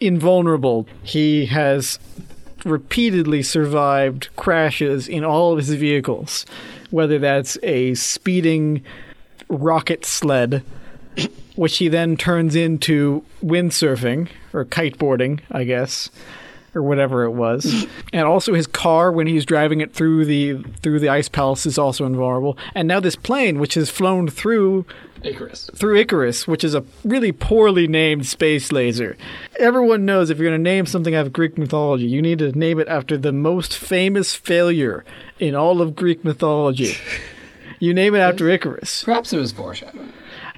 S1: invulnerable. He has repeatedly survived crashes in all of his vehicles, whether that's a speeding rocket sled, which he then turns into windsurfing or kiteboarding, I guess, or whatever it was, and also his car when he's driving it through the through the ice palace is also invulnerable, and now this plane which has flown through
S3: Icarus.
S1: through Icarus, which is a really poorly named space laser. Everyone knows if you're going to name something out of Greek mythology, you need to name it after the most famous failure in all of Greek mythology. You name it after Icarus.
S3: Perhaps it was foreshadowing.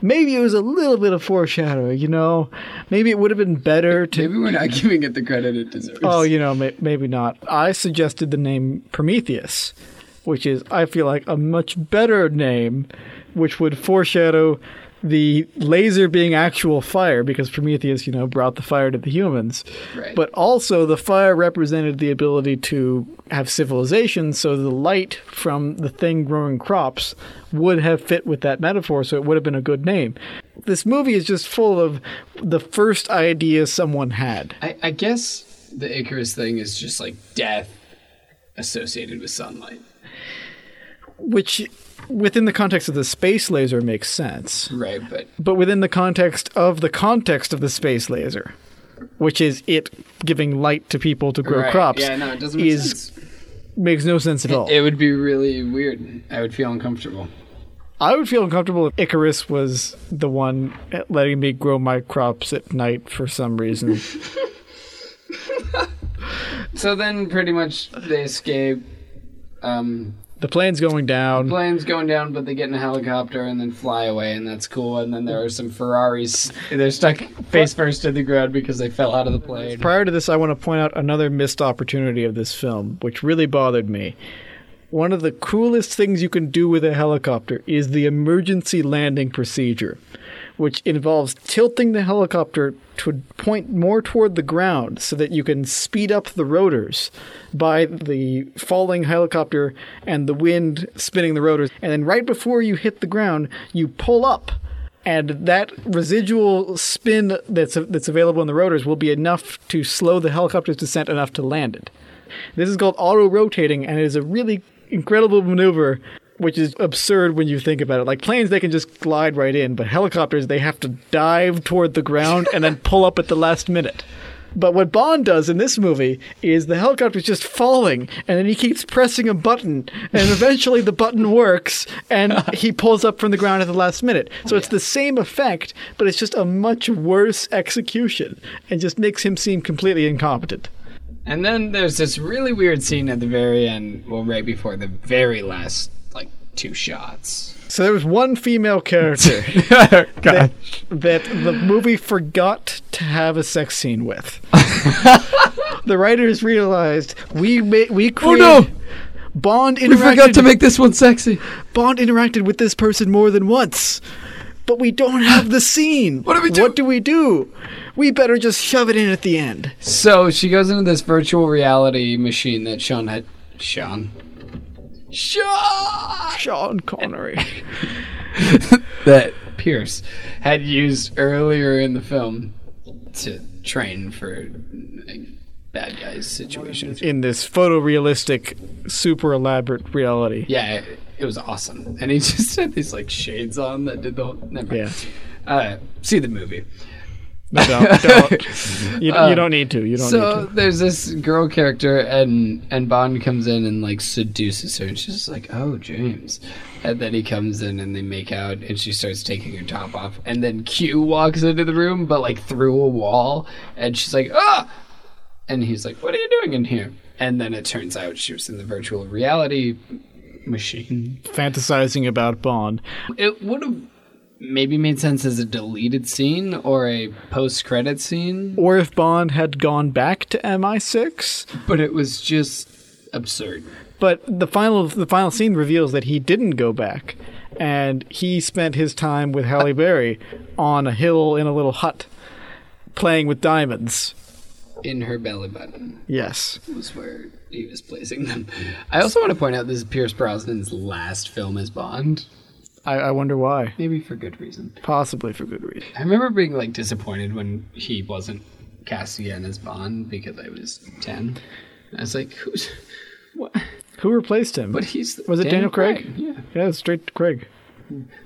S1: Maybe it was a little bit of foreshadowing, you know? Maybe it would have been better to.
S3: Maybe we're not giving it the credit it deserves.
S1: Oh, you know, may, maybe not. I suggested the name Prometheus, which is, I feel like, a much better name, which would foreshadow the laser being actual fire, because Prometheus, you know, brought the fire to the humans.
S3: Right.
S1: But also, the fire represented the ability to have civilization, so the light from the thing growing crops would have fit with that metaphor, so it would have been a good name. This movie is just full of the first idea someone had.
S3: I, I guess the Icarus thing is just like death associated with sunlight.
S1: which within the context of the space laser makes sense
S3: Right, but
S1: but within the context of the context of the space laser which is it giving light to people to grow
S3: right.
S1: crops
S3: Yeah, no, it doesn't make
S1: is
S3: sense.
S1: makes no sense at all
S3: It would be really weird. I would feel uncomfortable.
S1: i would feel uncomfortable if icarus was the one letting me grow my crops at night for some reason
S3: So then, pretty much, they escape. Um,
S1: the plane's going down The
S3: plane's going down, but they get in a helicopter and then fly away, and that's cool. And then there are some Ferraris. They're stuck face first to the ground because they fell out of the plane.
S1: Prior to this, I want to point out another missed opportunity of this film, which really bothered me. One of the coolest things you can do with a helicopter is the emergency landing procedure, which involves tilting the helicopter to point more toward the ground so that you can speed up the rotors by the falling helicopter and the wind spinning the rotors. And then right before you hit the ground, you pull up and that residual spin that's that's available in the rotors will be enough to slow the helicopter's descent enough to land it. This is called auto rotating, and it is a really incredible maneuver, which is absurd when you think about it. Like planes, they can just glide right in, but helicopters, they have to dive toward the ground and then pull up at the last minute. But what Bond does in this movie is the helicopter's just falling, and then he keeps pressing a button, and eventually the button works, and he pulls up from the ground at the last minute. So it's the same effect, but it's just a much worse execution, and just makes him seem completely incompetent.
S3: And then there's this really weird scene at the very end, well, right before the very last, two shots.
S1: So there was one female character that, that the movie forgot to have a sex scene with. the writers realized we ma- we oh, created.
S3: no!
S1: Bond interacted.
S3: We forgot to make this one sexy.
S1: Bond interacted with this person more than once, but we don't have the scene.
S3: What do we do?
S1: What do we do? We better just shove it in at the end.
S3: So she goes into this virtual reality machine that Sean had. Sean. Sean!
S1: Sean Connery.
S3: That Pierce had used earlier in the film to train for like, bad guys situations.
S1: in this photorealistic, super elaborate reality.
S3: Yeah, it, it was awesome. And he just had these like shades on that did the whole. Never mind.
S1: Yeah.
S3: Uh, see the movie.
S1: No, don't, don't. You, you don't need to. You don't
S3: so
S1: need to.
S3: there's this girl character and and Bond comes in and like seduces her and she's just like oh James and then he comes in and they make out and she starts taking her top off and then Q walks into the room but like through a wall and she's like ah and he's like what are you doing in here and then it turns out she was in the virtual reality machine
S1: Fantasizing about Bond.
S3: it would have maybe made sense as a deleted scene or a post credit scene
S1: Or if Bond had gone back to MI6.
S3: but it was just absurd
S1: But the final the final scene reveals that he didn't go back, and he spent his time with Halle Berry on a hill in a little hut, playing with diamonds.
S3: in her belly button
S1: Yes,
S3: was where he was placing them. I also want to point out this is Pierce Brosnan's last film as Bond,
S1: I, I wonder why.
S3: maybe for good reason.
S1: Possibly for good reason.
S3: I remember being like disappointed when he wasn't cast again as Bond because I was ten. I was like, who's what?
S1: Who replaced him?
S3: But he's
S1: Was it Daniel Craig?
S3: Yeah,
S1: yeah, straight Craig.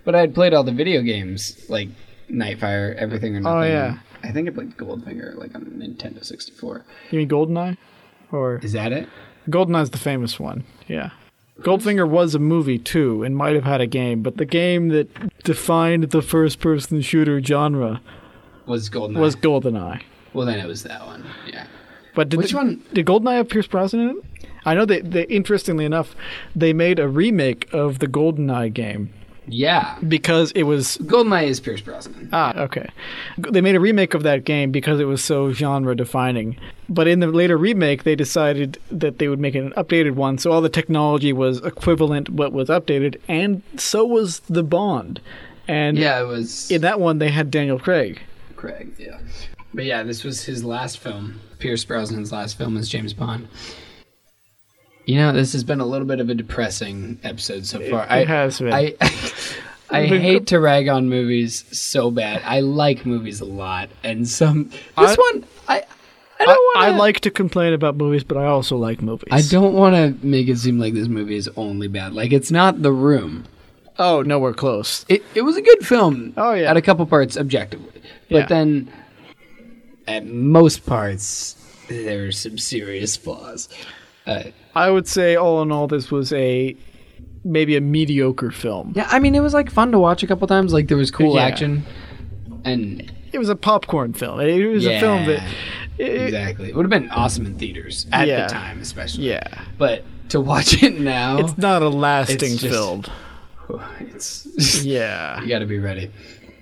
S3: but I had played all the video games like Nightfire, Everything or oh, Nothing.
S1: Oh, yeah.
S3: I think I played Goldfinger like on Nintendo 64.
S1: You mean Goldeneye? Or
S3: Is that it?
S1: Goldeneye's the famous one. Yeah. Goldfinger was a movie too, and might have had a game, but the game that defined the first-person shooter genre
S3: Was Goldeneye?
S1: was Goldeneye.
S3: well, then it was that one. Yeah.
S1: But did
S3: Which
S1: the-
S3: one?
S1: Did Goldeneye have Pierce Brosnan in it? I know that they, interestingly enough, they made a remake of the Goldeneye game
S3: Yeah.
S1: because it was
S3: Goldeneye is Pierce Brosnan.
S1: Ah, okay. They made a remake of that game because it was so genre defining. But in the later remake, they decided that they would make an updated one, so all the technology was equivalent but was updated, and so was the Bond. And
S3: yeah, it was
S1: in that one, they had Daniel Craig.
S3: Craig. Yeah. But yeah, this was his last film. Pierce Brosnan's last film as James Bond. You know, this has been a little bit of a depressing episode so far.
S1: it has been.
S3: I, I hate to rag on movies so bad. I like movies a lot, and some this
S1: I-
S3: one I I
S1: I,
S3: don't want.
S1: I like to complain about movies, but I also like movies.
S3: I don't want to make it seem like this movie is only bad. Like it's not The Room.
S1: Oh, nowhere close.
S3: It it was a good film.
S1: Oh, yeah.
S3: at a couple parts objectively, but
S1: Yeah.
S3: then at most parts there were some serious flaws. Uh,
S1: I would say, all in all, this was a maybe a mediocre film.
S3: yeah, I mean it was like fun to watch a couple times. Like there was cool
S1: Yeah.
S3: action, and
S1: It was a popcorn film. It was a film that. it-
S3: exactly it would have been awesome in theaters at
S1: Yeah.
S3: the time, especially.
S1: yeah.
S3: but to watch it now,
S1: It's not a lasting
S3: It's just-
S1: film.
S3: it's
S1: Yeah.
S3: You got to be ready.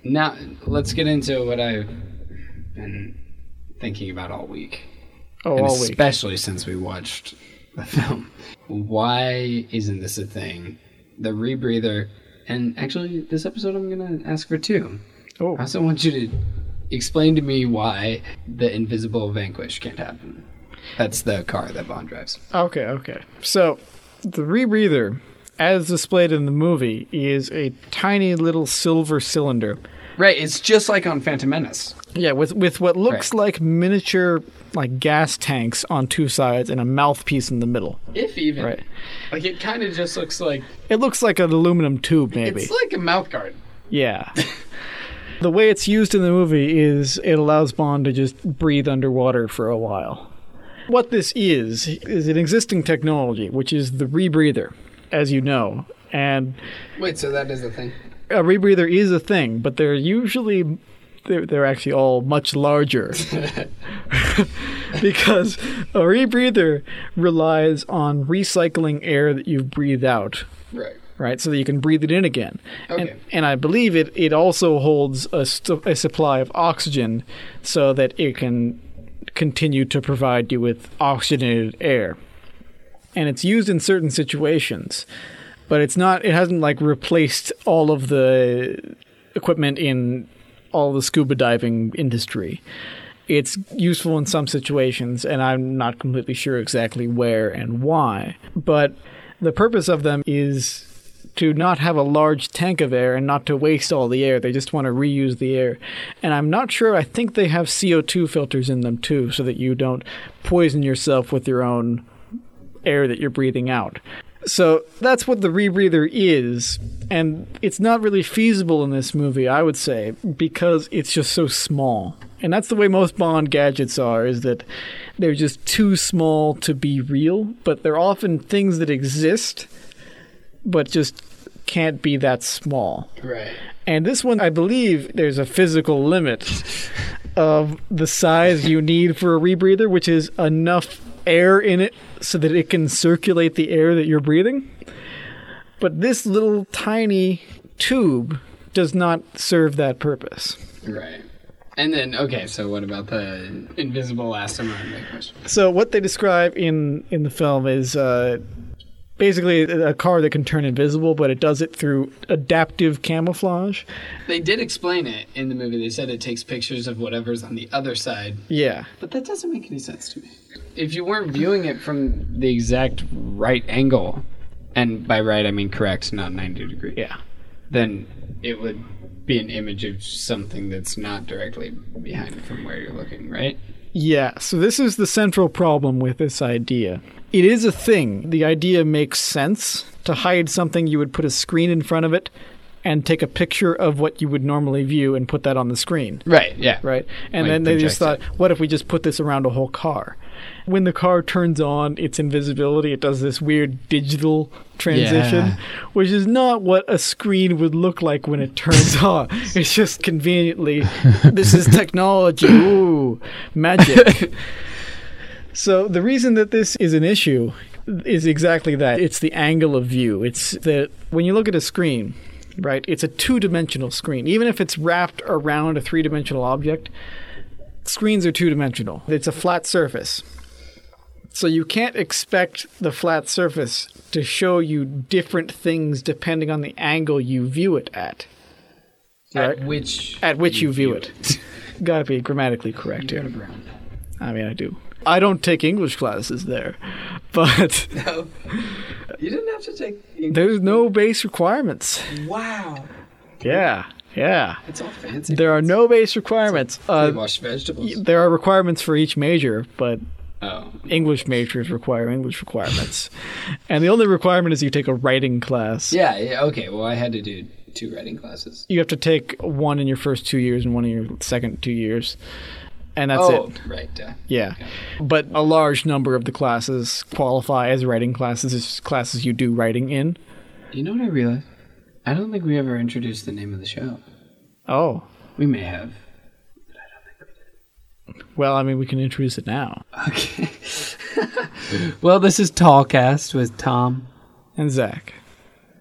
S3: Now, let's get into what I've been thinking about all week,
S1: Oh,
S3: and
S1: all week.
S3: especially since we watched the film. Why isn't this a thing? The rebreather, and actually, this episode I'm gonna ask for two.
S1: Oh.
S3: I also want you to explain to me why the invisible vanquish can't happen. That's the car that Bond drives.
S1: Okay, okay. So, the rebreather, as displayed in the movie, is a tiny little silver cylinder.
S3: Right, it's just like on Phantom Menace.
S1: Yeah, with with what looks
S3: Right.
S1: like miniature like gas tanks on two sides and a mouthpiece in the middle.
S3: If even.
S1: Right.
S3: Like it kind of just looks like
S1: It looks like an aluminum tube, maybe.
S3: it's like a mouth guard.
S1: Yeah. the way it's used in the movie is it allows Bond to just breathe underwater for a while. What this is, is an existing technology, which is the rebreather, as you know. And
S3: Wait, so that is a thing.
S1: a rebreather is a thing, but they're usually they're, they're actually all much larger. Because a rebreather relies on recycling air that you've breathed out.
S3: Right.
S1: right? So that you can breathe it in again. And,
S3: Okay.
S1: and i believe it it also holds a, st- a supply of oxygen so that it can continue to provide you with oxygenated air. And it's used in certain situations but it's not it hasn't like replaced all of the equipment in all the scuba diving industry it's useful in some situations and i'm not completely sure exactly where and why but the purpose of them is to not have a large tank of air and not to waste all the air. They just want to reuse the air. And I'm not sure, I think they have CO2 filters in them too, so that you don't poison yourself with your own air that you're breathing out. So that's what the rebreather is, and it's not really feasible in this movie, I would say, because it's just so small. And that's the way most Bond gadgets are, is that they're just too small to be real, but they're often things that exist, but just can't be that small.
S3: Right.
S1: And this one, I believe there's a physical limit of the size you need for a rebreather, which is enough air in it so that it can circulate the air that you're breathing. But this little tiny tube does not serve that purpose.
S3: Right. And then okay, so what about the invisible vanquish?
S1: So what they describe in in the film is uh, basically a car that can turn invisible, but it does it through adaptive camouflage.
S3: They did explain it in the movie. They said it takes pictures of whatever's on the other side,
S1: Yeah.
S3: but that doesn't make any sense to me. If you weren't viewing it from the exact right angle, and by right I mean correct, not 90 degree,
S1: Yeah.
S3: then it would be an image of something that's not directly behind from where you're looking, right?
S1: Yeah, so this is the central problem with this idea. It is a thing. The idea makes sense. To hide something, you would put a screen in front of it and take a picture of what you would normally view and put that on the screen,
S3: Right. Yeah.
S1: right? And
S3: Like
S1: then they just thought, what if we just put this around a whole car? When the car turns on its invisibility, it does this weird digital transition,
S3: Yeah.
S1: which is not what a screen would look like when it turns on. It's just conveniently, this is technology. Ooh, magic. So the reason that this is an issue is exactly that. It's the angle of view. It's that when you look at a screen, right? It's a two dimensional screen. Even if it's wrapped around a three dimensional object, screens are two dimensional. It's a flat surface. So you can't expect the flat surface to show you different things depending on the angle you view it at. Right.
S3: At which
S1: At which you view it. Gotta be grammatically correct
S3: Go
S1: here. I mean, I do. I don't take English classes there, but
S3: No, you didn't have to take. English.
S1: there's no base requirements.
S3: Wow,
S1: Yeah, yeah.
S3: it's all fancy.
S1: There are no base requirements.
S3: They
S1: Uh,
S3: wash vegetables.
S1: there are requirements for each major, but
S3: Oh,
S1: English majors require English requirements. and the only requirement is you take a writing class.
S3: yeah, yeah. Okay, well, I had to do two writing classes.
S1: You have to take one in your first two years and one in your second two years. And that's
S3: oh,
S1: it.
S3: right. Uh,
S1: Yeah. But a large number of the classes qualify as writing classes, as classes you do writing in.
S3: you know what I realized? I don't think we ever introduced the name of the show.
S1: Oh.
S3: We may have.
S1: Well, I mean, we can introduce it now.
S3: Okay. well, this is Tallcast with Tom.
S1: And Zach.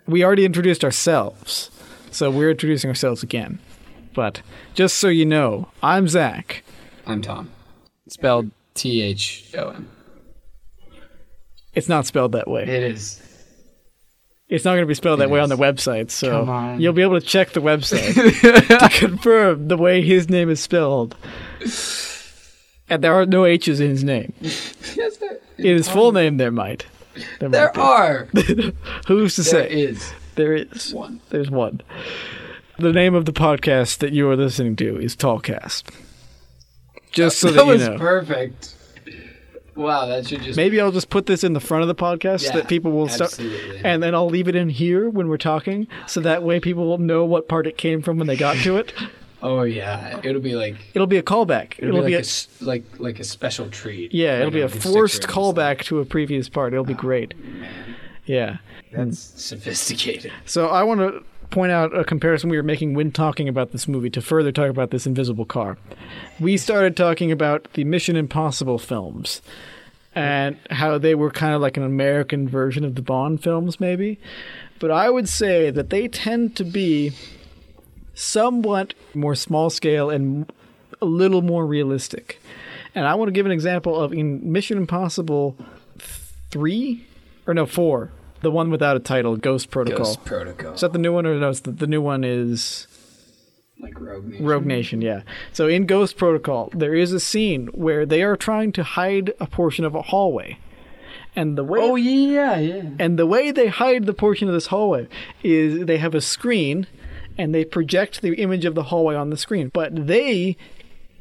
S1: We already introduced ourselves, so we're introducing ourselves again. But just so you know, I'm Zach.
S3: I'm Tom. Spelled T H O M.
S1: It's not spelled that way.
S3: It is.
S1: It's not going to be spelled that
S3: It
S1: way on the website, so
S3: Come on.
S1: you'll be able to check the website to confirm the way his name is spelled. And there are no H's in his name.
S3: yes, there,
S1: In his full name, there might. There,
S3: there
S1: might
S3: are.
S1: Who's to
S3: There
S1: say?
S3: is
S1: There is.
S3: one.
S1: There's one. The name of the podcast that you are listening to is Tallcast. Just so that,
S3: that
S1: you
S3: was
S1: know.
S3: perfect. Wow, that should just
S1: Maybe I'll just put this in the front of the podcast
S3: Yeah,
S1: that people will start. And then I'll leave it in here when we're talking, so that way people will know what part it came from when they got to it.
S3: Oh yeah, it'll be like
S1: It'll be a callback.
S3: it'll,
S1: It'll,
S3: be, like, a,
S1: a,
S3: like like a special treat.
S1: yeah, it'll be a forced callback to a previous part. It'll be oh,
S3: great. Man,
S1: Yeah.
S3: that's hmm. sophisticated.
S1: So I want to point out a comparison we were making when talking about this movie to further talk about this invisible car. We started talking about the Mission Impossible films and how they were kind of like an American version of the Bond films, maybe. But I would say that they tend to be somewhat more small scale and a little more realistic. And I want to give an example of in Mission Impossible 3 or no, 4, the one without a title, Ghost Protocol.
S3: Ghost Protocol.
S1: Is that the new one or no? The, the new one is
S3: like Rogue Nation.
S1: Rogue Nation, yeah. So in Ghost Protocol, there is a scene where they are trying to hide a portion of a hallway. And the way
S3: Oh yeah, yeah.
S1: and the way they hide the portion of this hallway is they have a screen and they project the image of the hallway on the screen. But they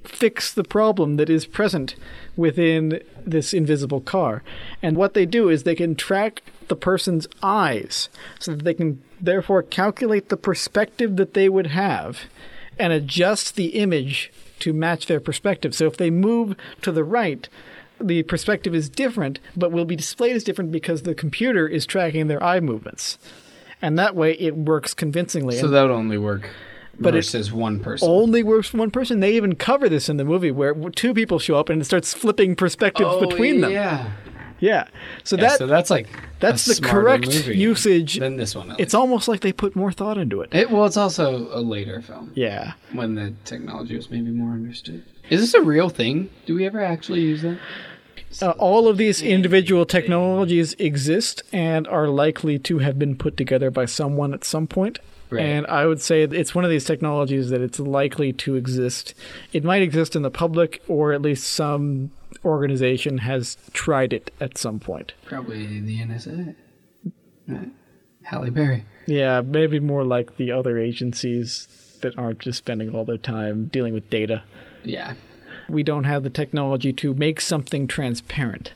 S1: fix the problem that is present within this invisible car. And what they do is they can track the person's eyes so that they can therefore calculate the perspective that they would have and adjust the image to match their perspective. So if they move to the right, the perspective is different, but will be displayed as different because the computer is tracking their eye movements. And that way it works convincingly.
S3: So that would only work
S1: But it-
S3: versus one person.
S1: only works for one person. They even cover this in the movie where two people show up and it starts flipping perspectives between them.
S3: Oh, Yeah.
S1: Yeah. So
S3: Yeah,
S1: that
S3: so that's like
S1: that's the correct usage.
S3: than this one.
S1: It's almost like they put more thought into it.
S3: It, well, it's also a later film
S1: Yeah.
S3: when the technology was maybe more understood. Is this a real thing? Do we ever actually use that?
S1: Uh, all of these individual technologies exist and are likely to have been put together by someone at some point.
S3: Right.
S1: And I would say it's one of these technologies that it's likely to exist. It might exist in the public, or at least some organization has tried it at some point.
S3: Probably the NSA. Right. Halle Berry.
S1: Yeah, maybe more like the other agencies that aren't just spending all their time dealing with data.
S3: Yeah.
S1: we don't have the technology to make something transparent.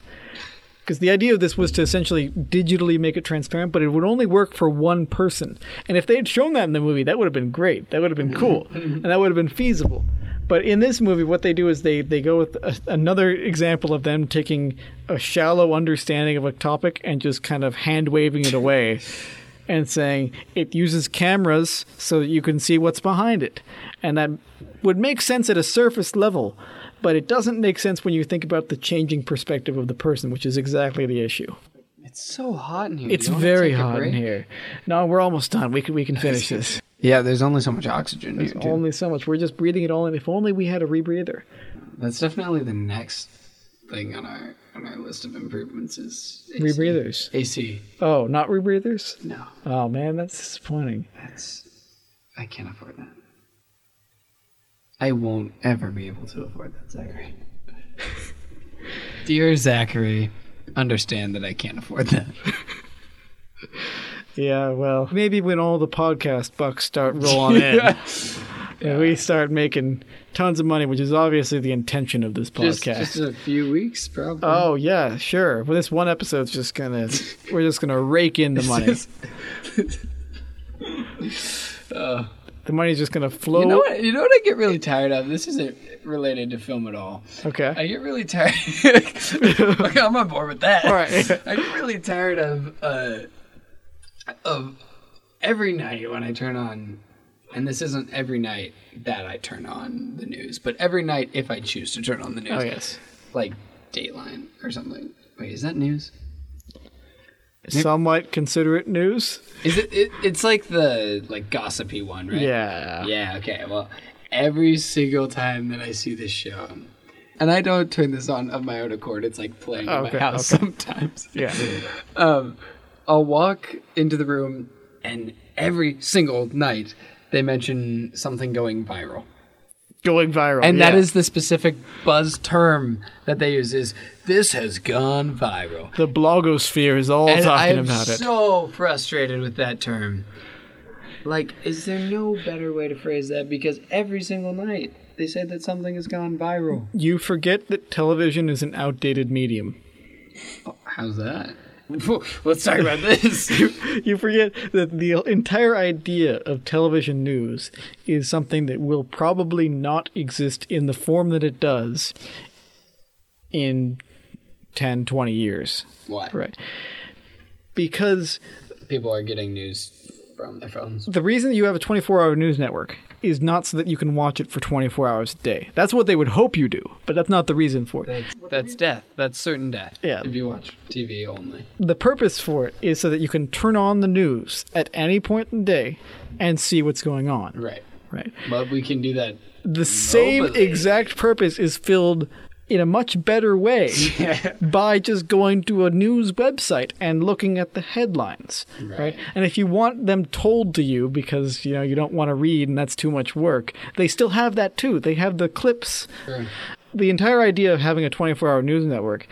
S1: Because the idea of this was to essentially digitally make it transparent, but it would only work for one person. And if they had shown that in the movie, that would have been great. That would have been cool. and that would have been feasible. But in this movie, what they do is they, they go with a, another example of them taking a shallow understanding of a topic and just kind of hand waving it away and saying it uses cameras so that you can see what's behind it. And that would make sense at a surface level, but it doesn't make sense when you think about the changing perspective of the person, which is exactly the issue.
S3: It's It's so hot in here.
S1: It's very hot in here. No, we're almost done. We can we can finish this.
S3: Yeah, there's only so much oxygen here.
S1: There's
S3: too.
S1: only so much. We're just breathing it all in. If only we had a rebreather.
S3: That's definitely the next thing on our on our list of improvements is AC.
S1: Rebreathers.
S3: AC.
S1: Oh, not rebreathers?
S3: No,
S1: Oh man, that's disappointing.
S3: that's I can't afford that. I won't ever be able to afford that, Zachary. Dear Zachary, understand that I can't afford that.
S1: Yeah, well, maybe when all the podcast bucks start rolling in, and we start making tons of money, which is obviously the intention of this
S3: Just,
S1: podcast.
S3: just a few weeks, probably.
S1: oh yeah, sure. Well, this one episode's just gonna we're just gonna rake in the money. Uh, the money's just gonna flow.
S3: You know what? You know what I get really tired of. This isn't related to film at all.
S1: Okay.
S3: I get really tired. okay, I'm on board with that.
S1: All right.
S3: I get really tired of uh, of every night when I turn on, and this isn't every night that I turn on the news, but every night if I choose to turn on the news,
S1: oh yes.
S3: like Dateline or something. Wait, is that news?
S1: Some might consider it news.
S3: Is it, it? It's like the like gossipy one, right?
S1: Yeah.
S3: Yeah, okay. Well, every single time that I see this show, and I don't turn this on of my own accord, it's like playing in
S1: Okay,
S3: my house
S1: okay.
S3: sometimes.
S1: Yeah.
S3: Um, I'll walk into the room, and every single night they mention something going viral.
S1: Going viral.
S3: And
S1: yeah.
S3: that is the specific buzz term that they use is this has gone viral.
S1: the blogosphere is all talking about it.
S3: And
S1: talking
S3: I'm
S1: about it.
S3: so frustrated with that term. Like, is there no better way to phrase that? Because every single night they say that something has gone viral.
S1: You forget that television is an outdated medium.
S3: How's that? Let's talk about this.
S1: You forget that the entire idea of television news is something that will probably not exist in the form that it does in 10, 20 years.
S3: Why?
S1: Right. Because
S3: People are getting news from their phones.
S1: the reason you have a 24 hour news network is not so that you can watch it for 24 hours a day. That's what they would hope you do, but that's not the reason for it.
S3: That's, that's death. That's certain death.
S1: Yeah.
S3: If you watch TV only.
S1: The purpose for it is so that you can turn on the news at any point in the day and see what's going on.
S3: Right.
S1: Right.
S3: But we can do that.
S1: The same exact purpose is filled in a much better way by just going to a news website and looking at the headlines right.
S3: Right.
S1: and if you want them told to you because you know you don't want to read and that's too much work they still have that too they have the clips
S3: Sure.
S1: the entire idea of having a 24-hour news network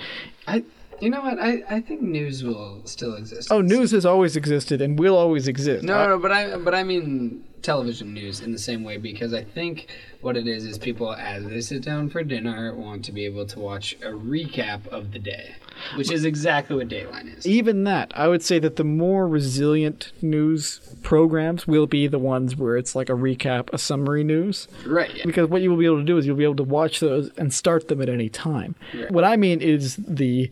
S3: I, you know what? I, I think news will still exist.
S1: oh news has always existed and will always exist
S3: No, no, but I but I mean television news in the same way because I think what it is is people as they sit down for dinner want to be able to watch a recap of the day, which is exactly what Dateline is.
S1: even that, I would say that the more resilient news programs will be the ones where it's like a recap, a summary news.
S3: Right. Yeah.
S1: Because what you will be able to do is you'll be able to watch those and start them at any time.
S3: Right.
S1: What I mean is the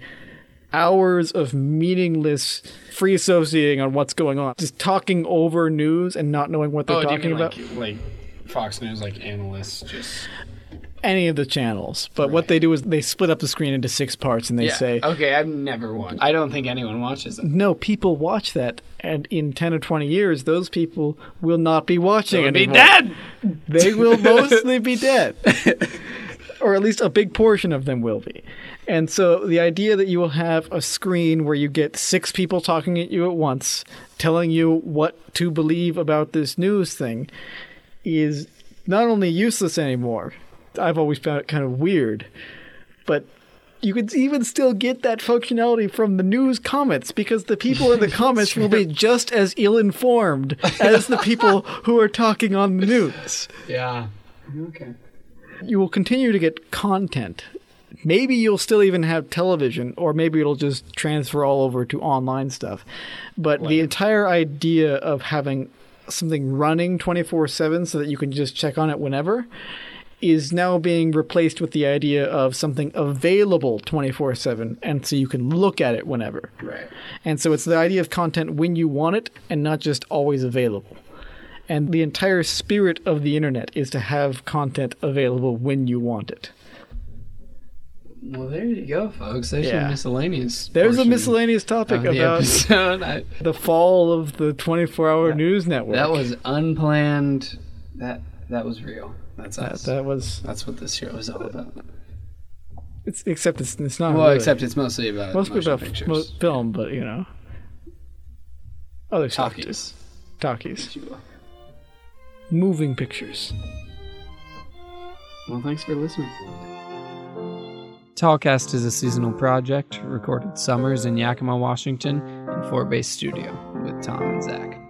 S1: hours of meaningless free associating on what's going on, just talking over news and not knowing what they're
S3: Oh,
S1: talking about.
S3: like like Fox News like analysts just
S1: Any of the channels. But what they do is they split up the screen into six parts and they
S3: yeah.
S1: say,
S3: Okay, I've never watched. I don't think anyone watches it.
S1: no, people watch that, and in 10 or 20 years, those people will not be watching
S3: They'll be dead.
S1: They will mostly be dead. or at least a big portion of them will be. And so the idea that you will have a screen where you get six people talking at you at once, telling you what to believe about this news thing, is not only useless anymore, I've always found it kind of weird, but you could even still get that functionality from the news comments because the people in the comments will be just as ill informed as the people who are talking on the news.
S3: Yeah. Okay.
S1: You will continue to get content. Maybe you'll still even have television, or maybe it'll just transfer all over to online stuff. But the entire idea of having something running 24 7 so that you can just check on it whenever is now being replaced with the idea of something available 24 7 and so you can look at it whenever.
S3: Right.
S1: And so it's the idea of content when you want it and not just always available. And the entire spirit of the internet is to have content available when you want it.
S3: Well, there you go, folks. There's
S1: Yeah.
S3: your miscellaneous.
S1: There's a miscellaneous topic
S3: the
S1: about.
S3: I,
S1: the fall of the 24-hour news network.
S3: that was unplanned. That that was real. That's
S1: that,
S3: us.
S1: that was
S3: That's what this show is all about.
S1: it's except it's it's not
S3: Well,
S1: really.
S3: except it's mostly about
S1: mostly about
S3: pictures.
S1: mo- film, but you know, other
S3: talkies.
S1: talkies,
S3: if you will.
S1: moving pictures.
S3: Well, thanks for listening. Tallcast is a seasonal project recorded summers in Yakima, Washington, in Fort Base Studio with Tom and Zach.